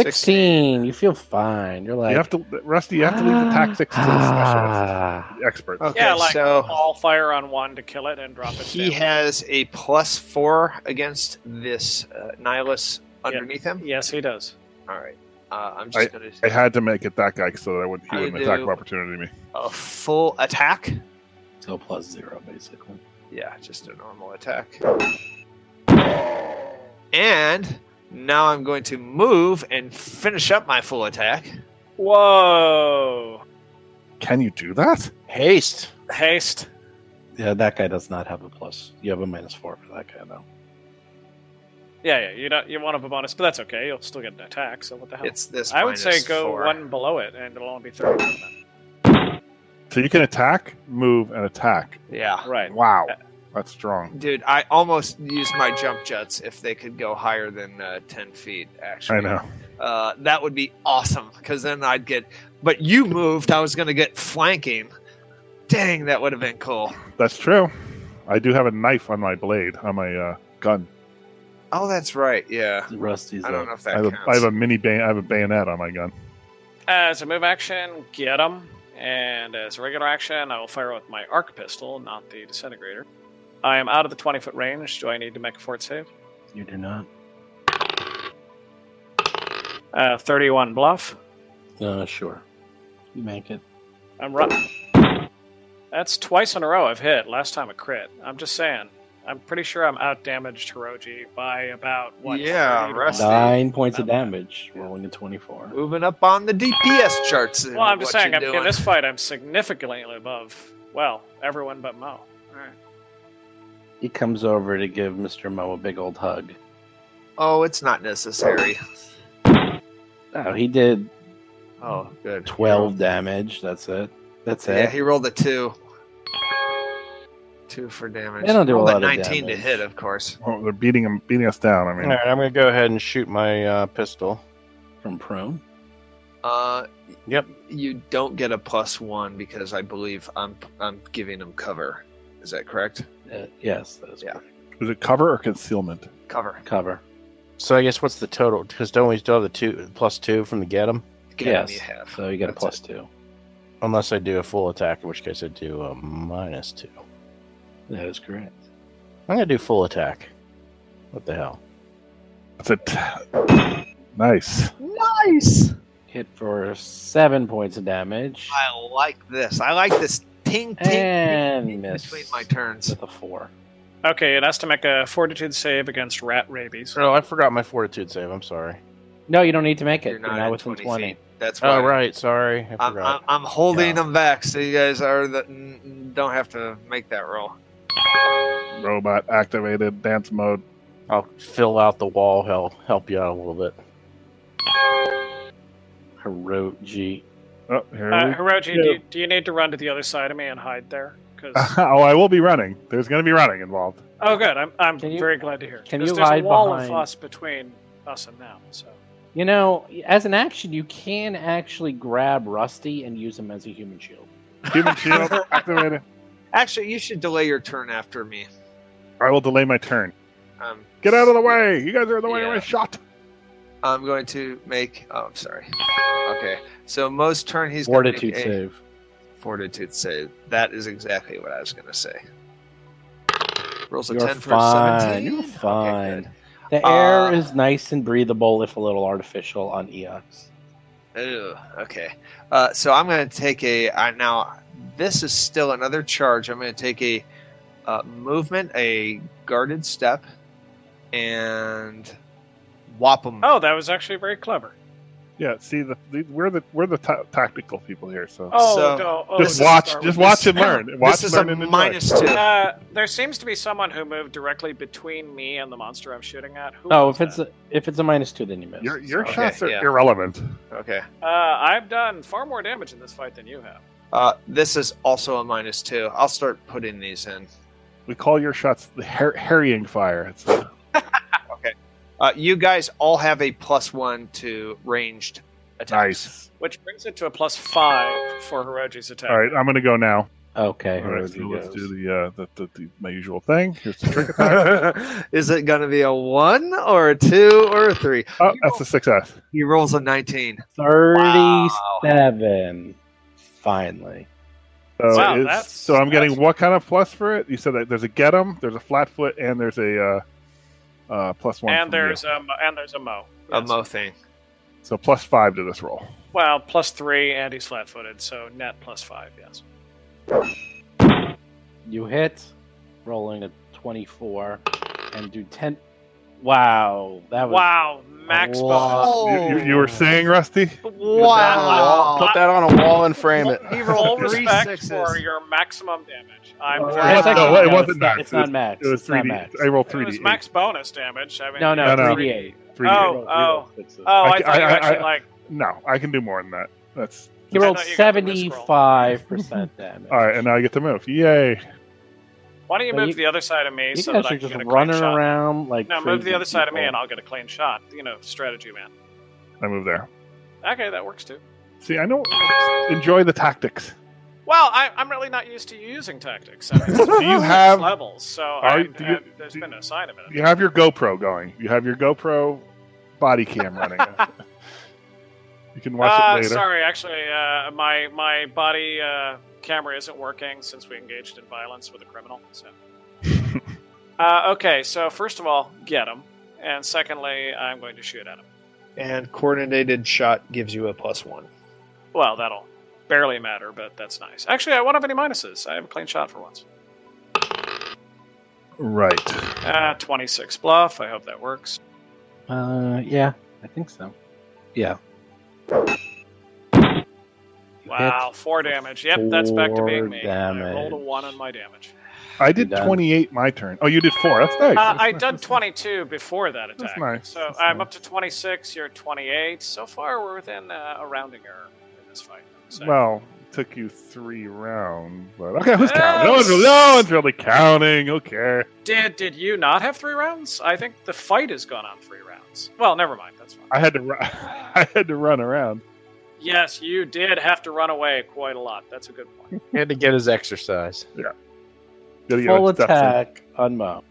16. You feel fine. You're like. you have to, Rusty. You have to leave the tactics to the specialist, Ah. the experts. Okay, yeah, like so all fire on one to kill it and drop it. he has a plus four against this uh, Nihilus underneath him. Yes, he does. All right. Uh, I'm just going I had to make it that guy so that I wouldn't. he I wouldn't attack of opportunity me. a full attack. So plus zero, basically. Yeah, just a normal attack. And now I'm going to move and finish up my full attack. Whoa! Can you do that? Haste. Haste. Yeah, that guy does not have a plus. You have a minus four for that guy, though. Yeah, yeah. You don't. You won't have a bonus, but that's okay. You'll still get an attack. So what the hell? It's this. I would say go four. one below it, and it'll only be thirty. So you can attack, move, and attack. Yeah, Right. Wow, Yeah. That's strong. dude. I almost used my jump jets if they could go higher than uh, ten feet. Actually, I know. Uh, that would be awesome because then I'd get. But you moved. I was going to get flanking. Dang, that would have been cool. That's true. I do have a knife on my blade on my uh, gun. Oh, that's right. Yeah. Rusty's I don't up. know if I that have, counts. I have a mini bay- I have a bayonet on my gun. As a move action, get him. And as a regular action, I will fire with my arc pistol, not the disintegrator. I am out of the 20 foot range. Do I need to make a fort save? You do not. Uh, 31 bluff. Uh, sure. You make it. I'm running. That's twice in a row I've hit. Last time a crit. I'm just saying. I'm pretty sure I'm out damaged Hiroji by about what? Yeah, 30 Rusty. one. Nine points of damage, rolling a 24. Moving up on the DPS charts. Well, I'm just saying. I'm, in this fight, I'm significantly above. Well, everyone but Mo. All right. He comes over to give Mr. Mo a big old hug. Oh, it's not necessary. Oh, he did Oh, good. 12 damage. That's it. That's it. Yeah, he rolled a two. Two for damage. They don't do a Rolled lot of 19 to hit, of course. Oh, they're beating him, beating us down. I mean, All right, I'm going to go ahead and shoot my uh, pistol. From prone. Uh, Yep. you don't get a plus one because I believe I'm I'm giving him cover. Is that correct? Uh, yes, that is Yeah. correct. is it cover or concealment? Cover. Cover. So I guess what's the total? Because don't we still have the two plus two from the get 'em? Get yes. him, you have. So you get That's a plus it. two. Unless I do a full attack, in which case I do a minus two. That is correct. I'm going to do full attack. What the hell? That's it. Nice. Nice. Hit for seven points of damage. I like this. I like this ting ting And ting miss between my turns. with a four. Okay, it has to make a fortitude save against rat rabies. Oh, I forgot my fortitude save. I'm sorry. No, you don't need to make it. You're You're, not now at within 20, 20. That's why. Oh, right. Sorry. I I'm, I'm. I'm holding Yeah. them back, so you guys are the don't have to make that roll. Robot activated. Dance mode. I'll fill out the wall. Help help you out a little bit. Hiroji. Oh, here Uh, Hiroji, do you, do you need to run to the other side of me and hide there? 'Cause- oh, I will be running. There's going to be running involved. oh, good. I'm, I'm you- very glad to hear. Can you there's hide a wall behind- of us between us and them. So You know, as an action, you can actually grab Rusty and use him as a human shield. Human shield activated. Actually, you should delay your turn after me. I will delay my turn. Um, Get out of the way! You guys are in the way of my shot. I'm going to make. Oh, I'm sorry. Okay, so most turn he's going to Fortitude make a save. fortitude save. That is exactly what I was going to say. Rolls a You're ten for fine. seventeen. You're Okay, fine. good. the air Uh, is nice and breathable, if a little artificial, on E. Ew, okay. Uh, so I'm going to take a. Uh, now, this is still another charge. I'm going to take a uh, movement, a guarded step, and whop them. Oh, that was actually very clever. Yeah, see, the, the we're the we're the ta- tactical people here. So Oh, So, no, oh, just watch, just watch this. and learn. Watch, this is a learn, and minus two. Uh, there seems to be someone who moved directly between me and the monster I'm shooting at. Who Oh, if it's that? a, if it's a minus two, then you miss. Your your Okay, shots are yeah. irrelevant. Okay. uh, I've done far more damage in this fight than you have. Uh, this is also a minus two. I'll start putting these in. We call your shots the har- harrying fire. It's uh, Uh, you guys all have a plus one to ranged attacks. nice. Which brings it to a plus five for Hiroji's attack. All right, I'm going to go now. Okay, All right, so let's do the, uh, the, the, the my usual thing. Here's the trick attack. is it going to be a one or a two or a three? oh, that's a success. He rolls a 19. Thirty-seven. Finally. So, Wow, that's- so I'm getting what kind of plus for it? You said that there's a get 'em, there's a flat foot, and there's a uh, uh, plus one. and from you. there's a mo- and there's a mo. A mo thing. so plus five to this roll. Well, plus three, and he's flat-footed, so net plus five. Yes. You hit, rolling a twenty-four, and do ten. Wow, that was Wow, max a bonus. You, you, you were saying, Rusty? Wow. Put that on a wall and frame it. He rolled three respect for your maximum damage. I'm Uh, very it's no, it no, wasn't it's max. It's not max. It was 3D. max. I rolled It 3D. was max bonus damage. I mean, No, no, No, no. three d eight. Oh, oh. Oh, I I, ca- thought you I- actually I- like. No, I can do more than that. That's He rolled thought you got the risk roll. seventy-five percent damage. all right, and now I get to move. Yay! Why don't you Well, move you- to the other side of me You so guys that I are can just get a clean running shot? around like No, move to the crazy other side of me, and I'll get a clean shot. You know, strategy, man. I move there. Okay, that works too. See, I don't enjoy the tactics. Well, I, I'm really not used to using tactics. I mean, Do you have levels? So Are I, you- do you- I- there's do- been no sign of it. you have your GoPro going? You have your GoPro body cam running. you can watch Uh, it later. sorry, actually, uh, my my body uh, camera isn't working since we engaged in violence with a criminal. So, uh, okay. So first of all, get him, and secondly, I'm going to shoot at him. And coordinated shot gives you a plus one. Well, that'll barely matter, but that's nice. Actually, I won't have any minuses. I have a clean shot for once. Right. Uh, 26 bluff. I hope that works. Uh, yeah, I think so. Yeah. Wow, four damage. Yep, that's back to being four me. I rolled a one on my damage. I did Done. 28 my turn. Oh, you did four. That's nice. Uh, That's I nice. done That's 22 before that That's attack. nice. So That's I'm nice. up to 26. You're 28. So far, we're within uh, a rounding error in this fight. So, Well, it took you three rounds, but okay, who's Yes. counting? No one's, really, no one's really counting. Okay. did did you not have three rounds? I think the fight has gone on three rounds. Well, never mind. That's fine. I had to run. I had to run around. Yes, you did have to run away quite a lot. That's a good point. He had to get his exercise. Gotta Full my steps in. attack on Mo.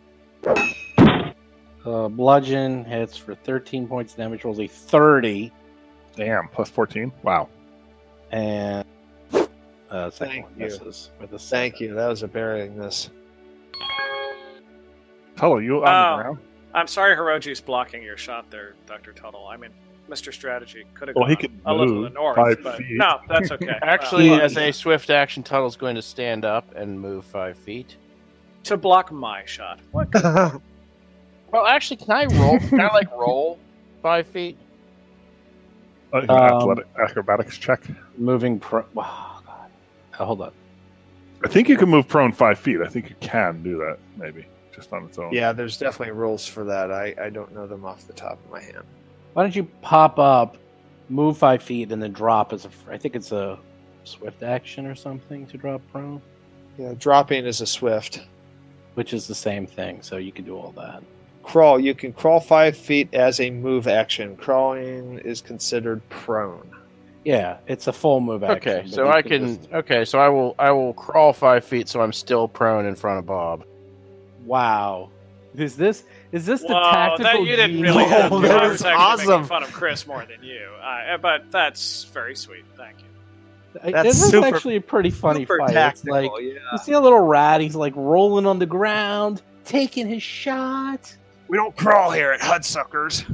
Uh, bludgeon hits for 13 points of damage, rolls a 30, Damn, plus 14. Wow. And uh, Thank you. misses with a Thank you. That was a burying this. Hello, you on Oh. the ground? I'm sorry Hiroji's blocking your shot there, Dr. Tuttle. I mean, Mr. Strategy could have Well, gone he could a little to move the north, five but feet. no, that's okay. Actually, Uh, as a swift action, Tuttle's going to stand up and move five feet. to block my shot. What? Well, actually, can I roll? Can I like roll five feet? Uh, an Um, athletic acrobatics check. Moving pro. Wow, God. Uh, hold on. I think you can move prone five feet. I think you can do that, maybe just on its own. yeah, there's definitely rules for that. I, I don't know them off the top of my head. Why don't you pop up, move five feet, and then drop as a. I think it's a swift action or something to drop prone, Yeah, dropping is a swift. which is the same thing. So you can do all that. Crawl. You can crawl five feet as a move action. Crawling is considered prone. Yeah, it's a full move action. Okay, so I can. just- Okay, so I will. I will crawl five feet, so I'm still prone in front of Bob. wow. Is this is this the Whoa, tactical? that, you didn't really. Whoa, have, that I is was actually awesome. fun of Chris more than you, uh, but that's very sweet. Thank you. That's this is actually a pretty funny Super fight. It's like yeah. you see a little rat. He's like rolling on the ground, taking his shot, We don't crawl here at Hudsuckers.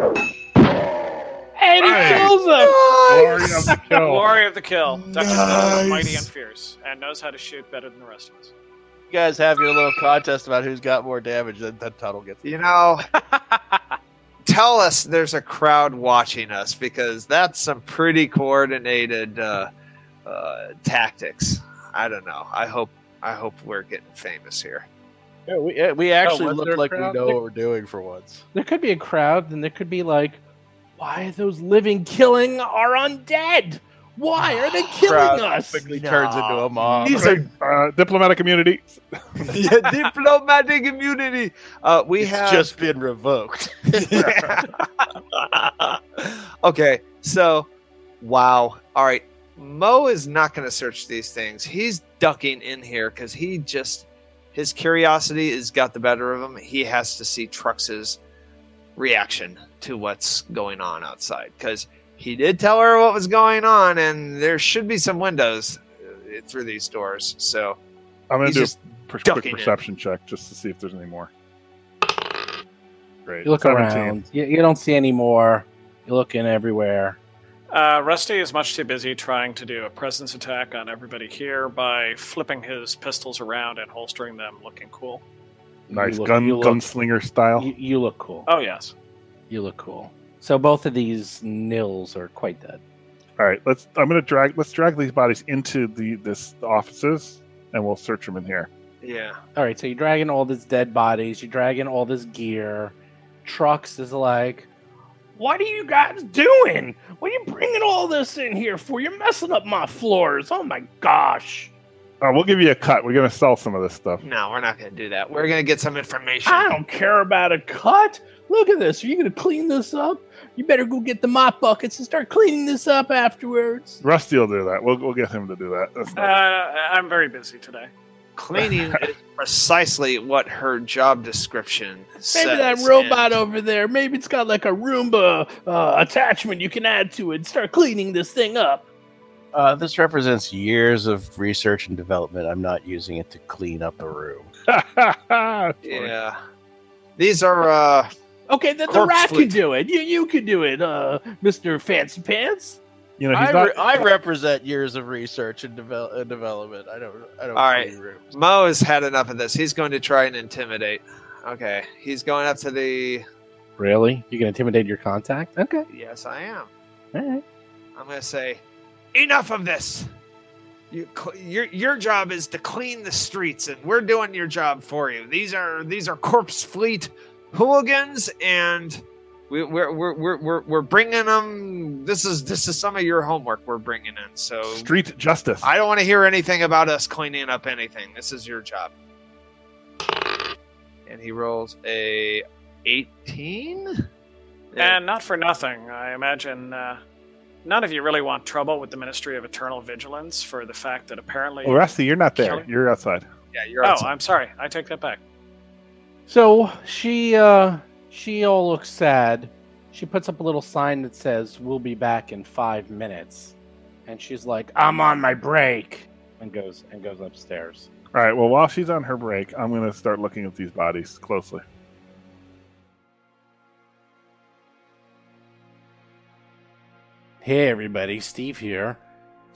and he Nice. kills him. Glory of the kill. Glory of the kill. Dr. Tuttle is mighty and fierce and knows how to shoot better than the rest of us. You guys have your little contest about who's got more damage than that Tuttle gets. You know, tell us there's a crowd watching us because that's some pretty coordinated uh, uh, tactics. I don't know. I hope I hope we're getting famous here. Yeah, we, we actually was look there a like we crowd? know what we're doing for once. There could be a crowd, and there could be like, why are those living killing our undead? Why are they killing Crowd us? quickly turns into a mob. These are Uh, diplomatic immunity. yeah, diplomatic immunity. Uh, we it's have just been revoked. okay, so wow. All right, Mo is not going to search these things. He's ducking in here because he just his curiosity has got the better of him. He has to see Trux's reaction to what's going on outside because he did tell her what was going on, and there should be some windows uh, through these doors. So I'm gonna do just a per- ducking quick in. perception check just to see if there's any more. Great. You look 17. around. You, you don't see any more. You're looking everywhere. Uh, Rusty is much too busy trying to do a presence attack on everybody here by flipping his pistols around and holstering them, looking cool. Nice look- gun look- gunslinger style. You, you look cool. Oh yes. You look cool. So both of these nils are quite dead. All right, let's. I'm gonna drag. Let's drag these bodies into the this offices, and we'll search them in here. yeah. All right, so you're dragging all these dead bodies. You're dragging all this gear. Trux is like, what are you guys doing? What are you bringing all this in here for? You're messing up my floors. Oh my gosh. Uh, we'll give you a cut. We're gonna sell some of this stuff. No, we're not going to do that. We're going to get some information. I don't care about a cut. Look at this. Are you going to clean this up? You better go get the mop buckets and start cleaning this up afterwards. Rusty will do that. We'll we'll get him to do that. Uh, I'm very busy today. Cleaning is precisely what her job description says. Maybe that robot over there, maybe it's got like a Roomba uh, attachment you can add to it. Start cleaning this thing up. Uh, this represents years of research and development. I'm not using it to clean up a room. Yeah. These are uh Okay, then the rat fleet. can do it. You you can do it, uh, Mister Fancy Pants. You know, he's I, not. re- I represent years of research and, devel- and development. I don't. I don't. All right. clean rooms. Mo has had enough of this. He's going to try and intimidate. Okay. He's going up to the Really? You can intimidate your contact? Okay. Yes, I am. All right. I'm going to say enough of this. You, your your job is to clean the streets, and we're doing your job for you. These are these are corpse fleet hooligans, and we, we're, we're we're we're we're bringing them. This is this is some of your homework we're bringing in. So Street justice. I don't want to hear anything about us cleaning up anything. This is your job. And he rolls a 18. And not for nothing, I imagine uh, none of you really want trouble with the Ministry of Eternal Vigilance for the fact that apparently. well, Rusty, you're not there. You're outside. yeah, you're oh, outside. I'm sorry. I take that back. So she uh she all looks sad. She puts up a little sign that says, We'll be back in five minutes. And she's like, I'm on my break and goes and goes upstairs. All right, well while she's on her break, I'm gonna start looking at these bodies closely. Hey everybody, Steve here.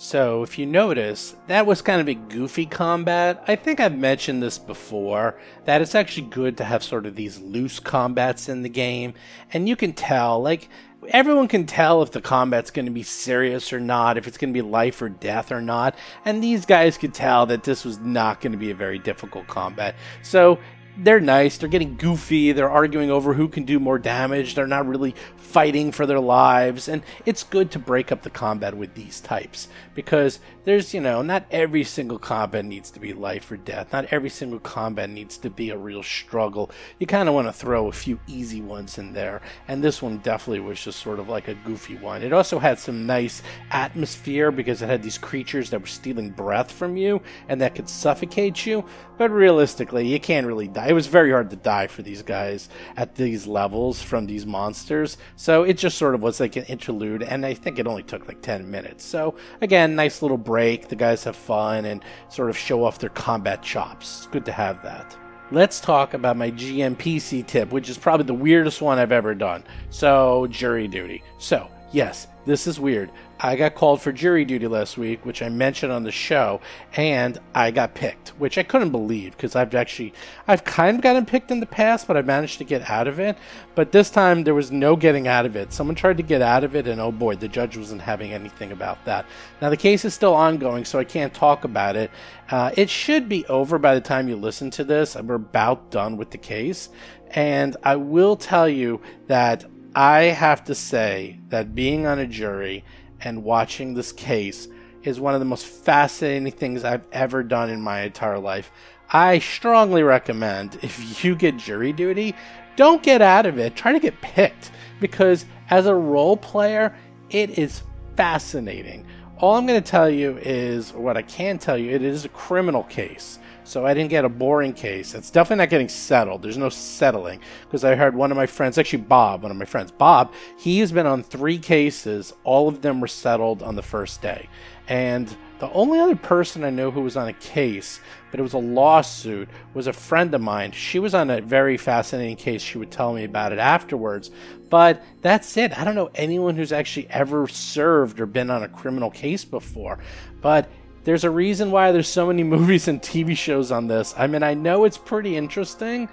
So, if you notice, that was kind of a goofy combat. I think I've mentioned this before that it's actually good to have sort of these loose combats in the game, and you can tell, like, everyone can tell if the combat's going to be serious or not, if it's going to be life or death or not, and these guys could tell that this was not going to be a very difficult combat. So, they're nice. They're getting goofy. They're arguing over who can do more damage. They're not really fighting for their lives. And it's good to break up the combat with these types because there's, you know, not every single combat needs to be life or death. Not every single combat needs to be a real struggle. You kind of want to throw a few easy ones in there. And this one definitely was just sort of like a goofy one. It also had some nice atmosphere because it had these creatures that were stealing breath from you and that could suffocate you. But realistically, you can't really die. It was very hard to die for these guys at these levels from these monsters. So it just sort of was like an interlude. And I think it only took like 10 minutes. So again, nice little break. Break, the guys have fun and sort of show off their combat chops. It's good to have that. Let's talk about my GMPC tip, which is probably the weirdest one I've ever done. So, jury duty. So, yes, this is weird. I got called for jury duty last week, which I mentioned on the show, and I got picked, which I couldn't believe because I've actually, I've kind of gotten picked in the past, but I managed to get out of it. But this time there was no getting out of it. Someone tried to get out of it, and oh boy, the judge wasn't having anything about that. Now the case is still ongoing, so I can't talk about it. Uh, it should be over by the time you listen to this. We're about done with the case, and I will tell you that I have to say that being on a jury and watching this case is one of the most fascinating things I've ever done in my entire life. I strongly recommend if you get jury duty, don't get out of it. Try to get picked because as a role player, it is fascinating. All I'm going to tell you is, what I can tell you, it is a criminal case. So I didn't get a boring case. It's definitely not getting settled. There's no settling because I heard one of my friends, actually Bob, one of my friends, Bob, he's been on three cases. All of them were settled on the first day. And the only other person I know who was on a case, but it was a lawsuit, was a friend of mine. She was on a very fascinating case. She would tell me about it afterwards. But that's it. I don't know anyone who's actually ever served or been on a criminal case before. But there's a reason why there's so many movies and TV shows on this. I mean, I know it's pretty interesting,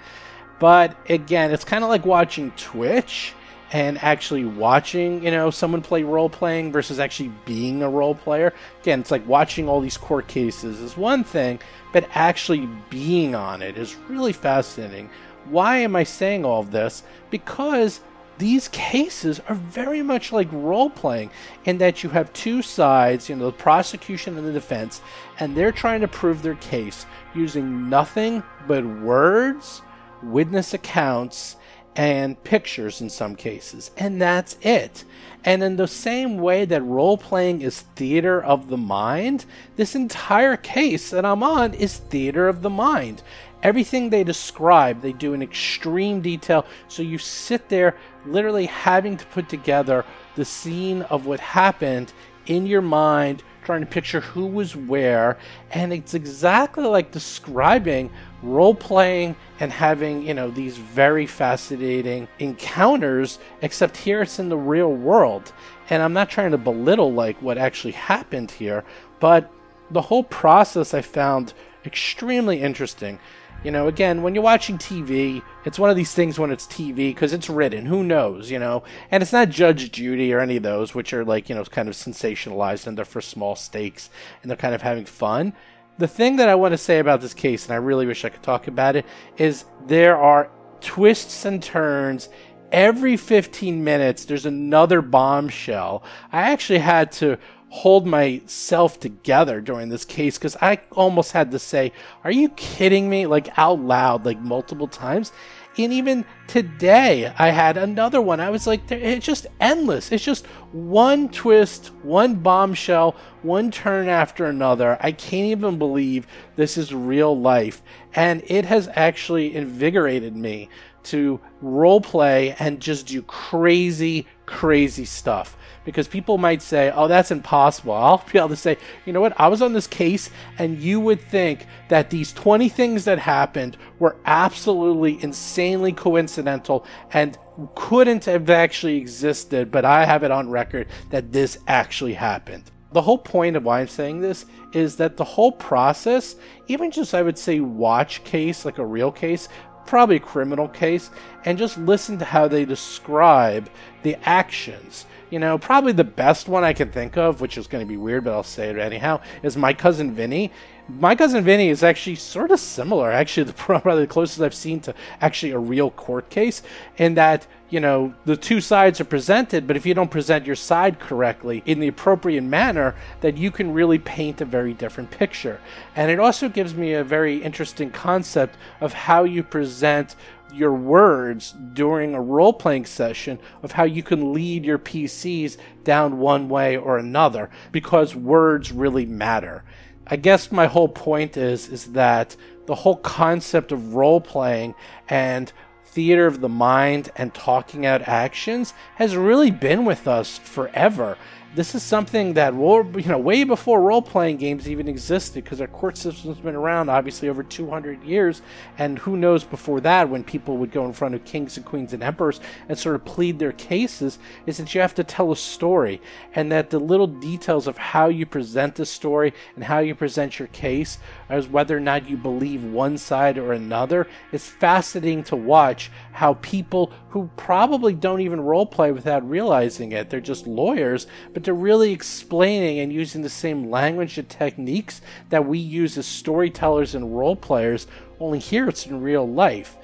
but again, it's kind of like watching Twitch and actually watching, you know, someone play role playing versus actually being a role player. Again, it's like watching all these court cases is one thing, but actually being on it is really fascinating. Why am I saying all of this? Because these cases are very much like role playing in that you have two sides, you know, the prosecution and the defense, and they're trying to prove their case using nothing but words, witness accounts, and pictures in some cases. And that's it. And in the same way that role playing is theater of the mind, this entire case that I'm on is theater of the mind. Everything they describe, they do in extreme detail. So you sit there literally having to put together the scene of what happened in your mind, trying to picture who was where. And it's exactly like describing role playing and having, you know, these very fascinating encounters, except here it's in the real world. And I'm not trying to belittle like what actually happened here, but the whole process I found extremely interesting. You know, again, when you're watching TV, it's one of these things when it's TV because it's written. Who knows, you know? And it's not Judge Judy or any of those, which are like, you know, kind of sensationalized and they're for small stakes and they're kind of having fun. The thing that I want to say about this case, and I really wish I could talk about it, is there are twists and turns. Every 15 minutes, there's another bombshell. I actually had to hold myself together during this case because I almost had to say, Are you kidding me? Like out loud, like multiple times. And even today, I had another one. I was like, it's just endless. It's just one twist, one bombshell, one turn after another. I can't even believe this is real life. And it has actually invigorated me to role play and just do crazy, crazy stuff because people might say, oh, that's impossible. I'll be able to say, you know what? I was on this case, and you would think that these 20 things that happened were absolutely insanely coincidental and couldn't have actually existed, but I have it on record that this actually happened. The whole point of why I'm saying this is that the whole process, even just I would say watch case, like a real case, probably a criminal case, and just listen to how they describe the actions. You know, probably the best one I can think of, which is going to be weird, but I'll say it anyhow, is my cousin Vinny my cousin Vinny is actually sort of similar. Actually, the probably the closest I've seen to actually a real court case, in that you know the two sides are presented, but if you don't present your side correctly in the appropriate manner, that you can really paint a very different picture. And it also gives me a very interesting concept of how you present your words during a role playing session of how you can lead your PCs down one way or another because words really matter. I guess my whole point is is that the whole concept of role playing and theater of the mind and talking out actions has really been with us forever this is something that you know way before role playing games even existed because our court system's been around obviously over 200 years. And who knows before that when people would go in front of kings and queens and emperors and sort of plead their cases is that you have to tell a story. And that the little details of how you present the story and how you present your case as whether or not you believe one side or another it's fascinating to watch how people who probably don't even role play without realizing it they're just lawyers but they're really explaining and using the same language and techniques that we use as storytellers and role players, only here it's in real life.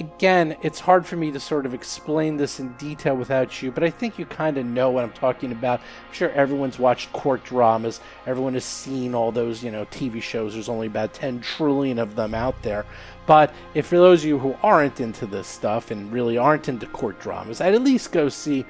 Again, it's hard for me to sort of explain this in detail without you, but I think you kind of know what I'm talking about. I'm sure everyone's watched court dramas. Everyone has seen all those, you know, TV shows. There's only about 10 trillion of them out there. But if for those of you who aren't into this stuff and really aren't into court dramas, I'd at least go see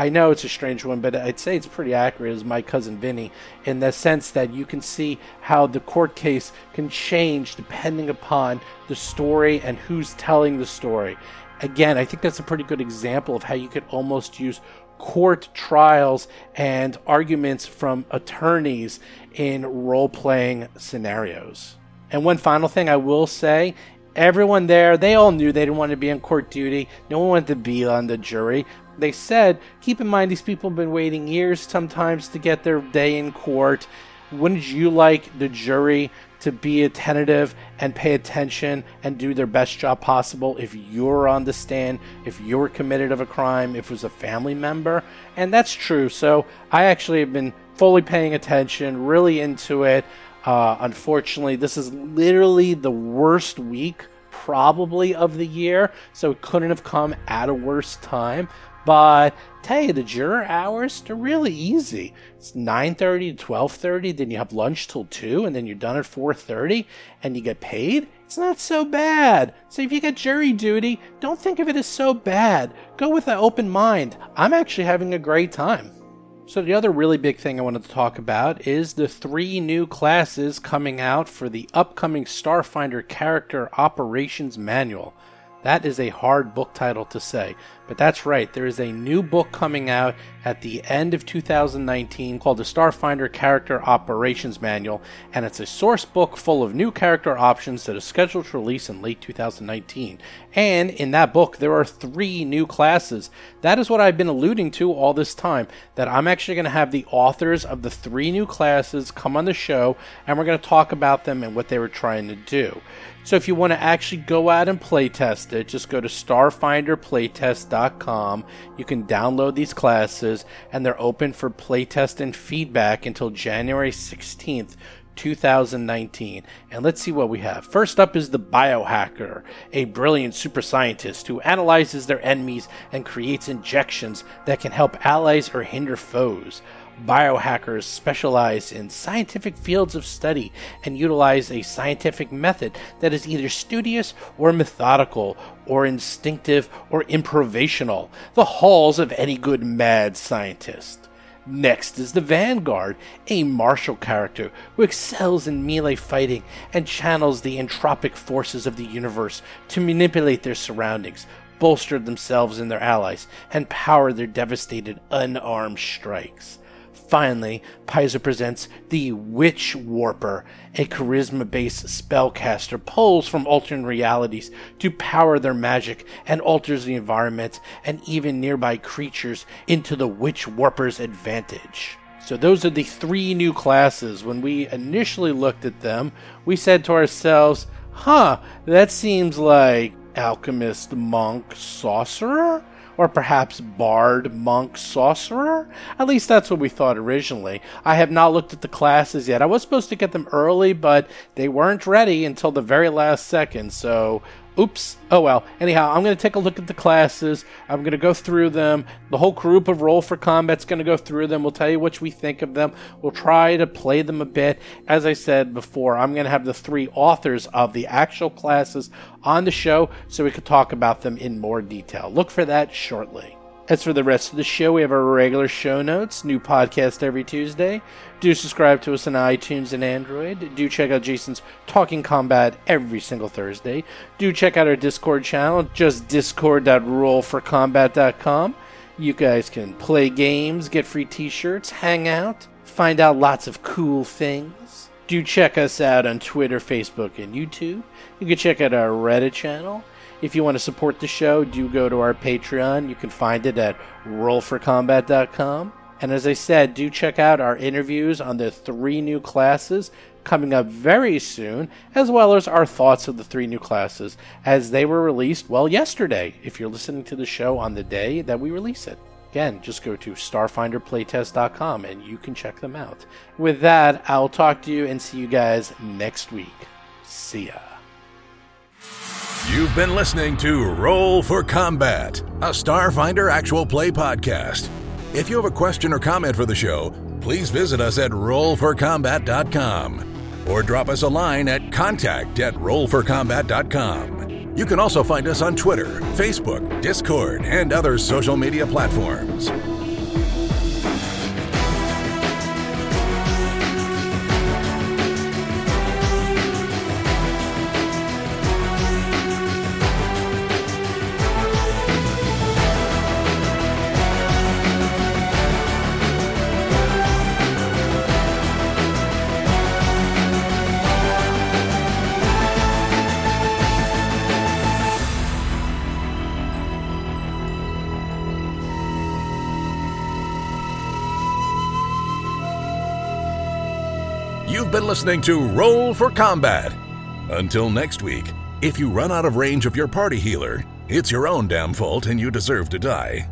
I know it's a strange one, but I'd say it's pretty accurate as my cousin Vinny in the sense that you can see how the court case can change depending upon the story and who's telling the story. Again, I think that's a pretty good example of how you could almost use court trials and arguments from attorneys in role playing scenarios. And one final thing I will say everyone there, they all knew they didn't want to be on court duty. No one wanted to be on the jury they said, keep in mind these people have been waiting years sometimes to get their day in court. Wouldn't you like the jury to be attentive and pay attention and do their best job possible if you're on the stand, if you're committed of a crime, if it was a family member? And that's true. So I actually have been fully paying attention, really into it. Uh, unfortunately, this is literally the worst week probably of the year, so it couldn't have come at a worse time. But tell you, the juror hours, they're really easy. It's 9.30 to 12.30, then you have lunch till 2, and then you're done at 4.30, and you get paid. It's not so bad. So if you get jury duty, don't think of it as so bad. Go with an open mind. I'm actually having a great time. So, the other really big thing I wanted to talk about is the three new classes coming out for the upcoming Starfinder Character Operations Manual. That is a hard book title to say, but that's right. There is a new book coming out at the end of 2019 called the Starfinder Character Operations Manual, and it's a source book full of new character options that is scheduled to release in late 2019. And in that book, there are three new classes. That is what I've been alluding to all this time, that I'm actually going to have the authors of the three new classes come on the show, and we're going to talk about them and what they were trying to do. So if you want to actually go out and playtest it, just go to starfinderplaytest.com. You can download these classes and they're open for playtest and feedback until January 16th. 2019. And let's see what we have. First up is the biohacker, a brilliant super scientist who analyzes their enemies and creates injections that can help allies or hinder foes. Biohackers specialize in scientific fields of study and utilize a scientific method that is either studious or methodical, or instinctive or improvisational, the halls of any good mad scientist. Next is the Vanguard, a martial character who excels in melee fighting and channels the entropic forces of the universe to manipulate their surroundings, bolster themselves and their allies, and power their devastated unarmed strikes. Finally, Paizo presents the Witch Warper, a charisma based spellcaster pulls from alternate realities to power their magic and alters the environment and even nearby creatures into the Witch Warper's advantage. So, those are the three new classes. When we initially looked at them, we said to ourselves, huh, that seems like alchemist, monk, sorcerer? Or perhaps bard, monk, sorcerer? At least that's what we thought originally. I have not looked at the classes yet. I was supposed to get them early, but they weren't ready until the very last second, so Oops. Oh well. Anyhow, I'm going to take a look at the classes. I'm going to go through them. The whole group of Roll for Combat's going to go through them. We'll tell you what we think of them. We'll try to play them a bit. As I said before, I'm going to have the three authors of the actual classes on the show so we can talk about them in more detail. Look for that shortly. As for the rest of the show, we have our regular show notes, new podcast every Tuesday. Do subscribe to us on iTunes and Android. Do check out Jason's Talking Combat every single Thursday. Do check out our Discord channel, just discord.rollforcombat.com. You guys can play games, get free t shirts, hang out, find out lots of cool things. Do check us out on Twitter, Facebook, and YouTube. You can check out our Reddit channel. If you want to support the show, do go to our Patreon. You can find it at rollforcombat.com. And as I said, do check out our interviews on the three new classes coming up very soon, as well as our thoughts of the three new classes as they were released, well, yesterday, if you're listening to the show on the day that we release it. Again, just go to starfinderplaytest.com and you can check them out. With that, I'll talk to you and see you guys next week. See ya. You've been listening to Roll for Combat, a Starfinder actual play podcast. If you have a question or comment for the show, please visit us at rollforcombat.com or drop us a line at contact at rollforcombat.com. You can also find us on Twitter, Facebook, Discord, and other social media platforms. Listening to Roll for Combat. Until next week, if you run out of range of your party healer, it's your own damn fault and you deserve to die.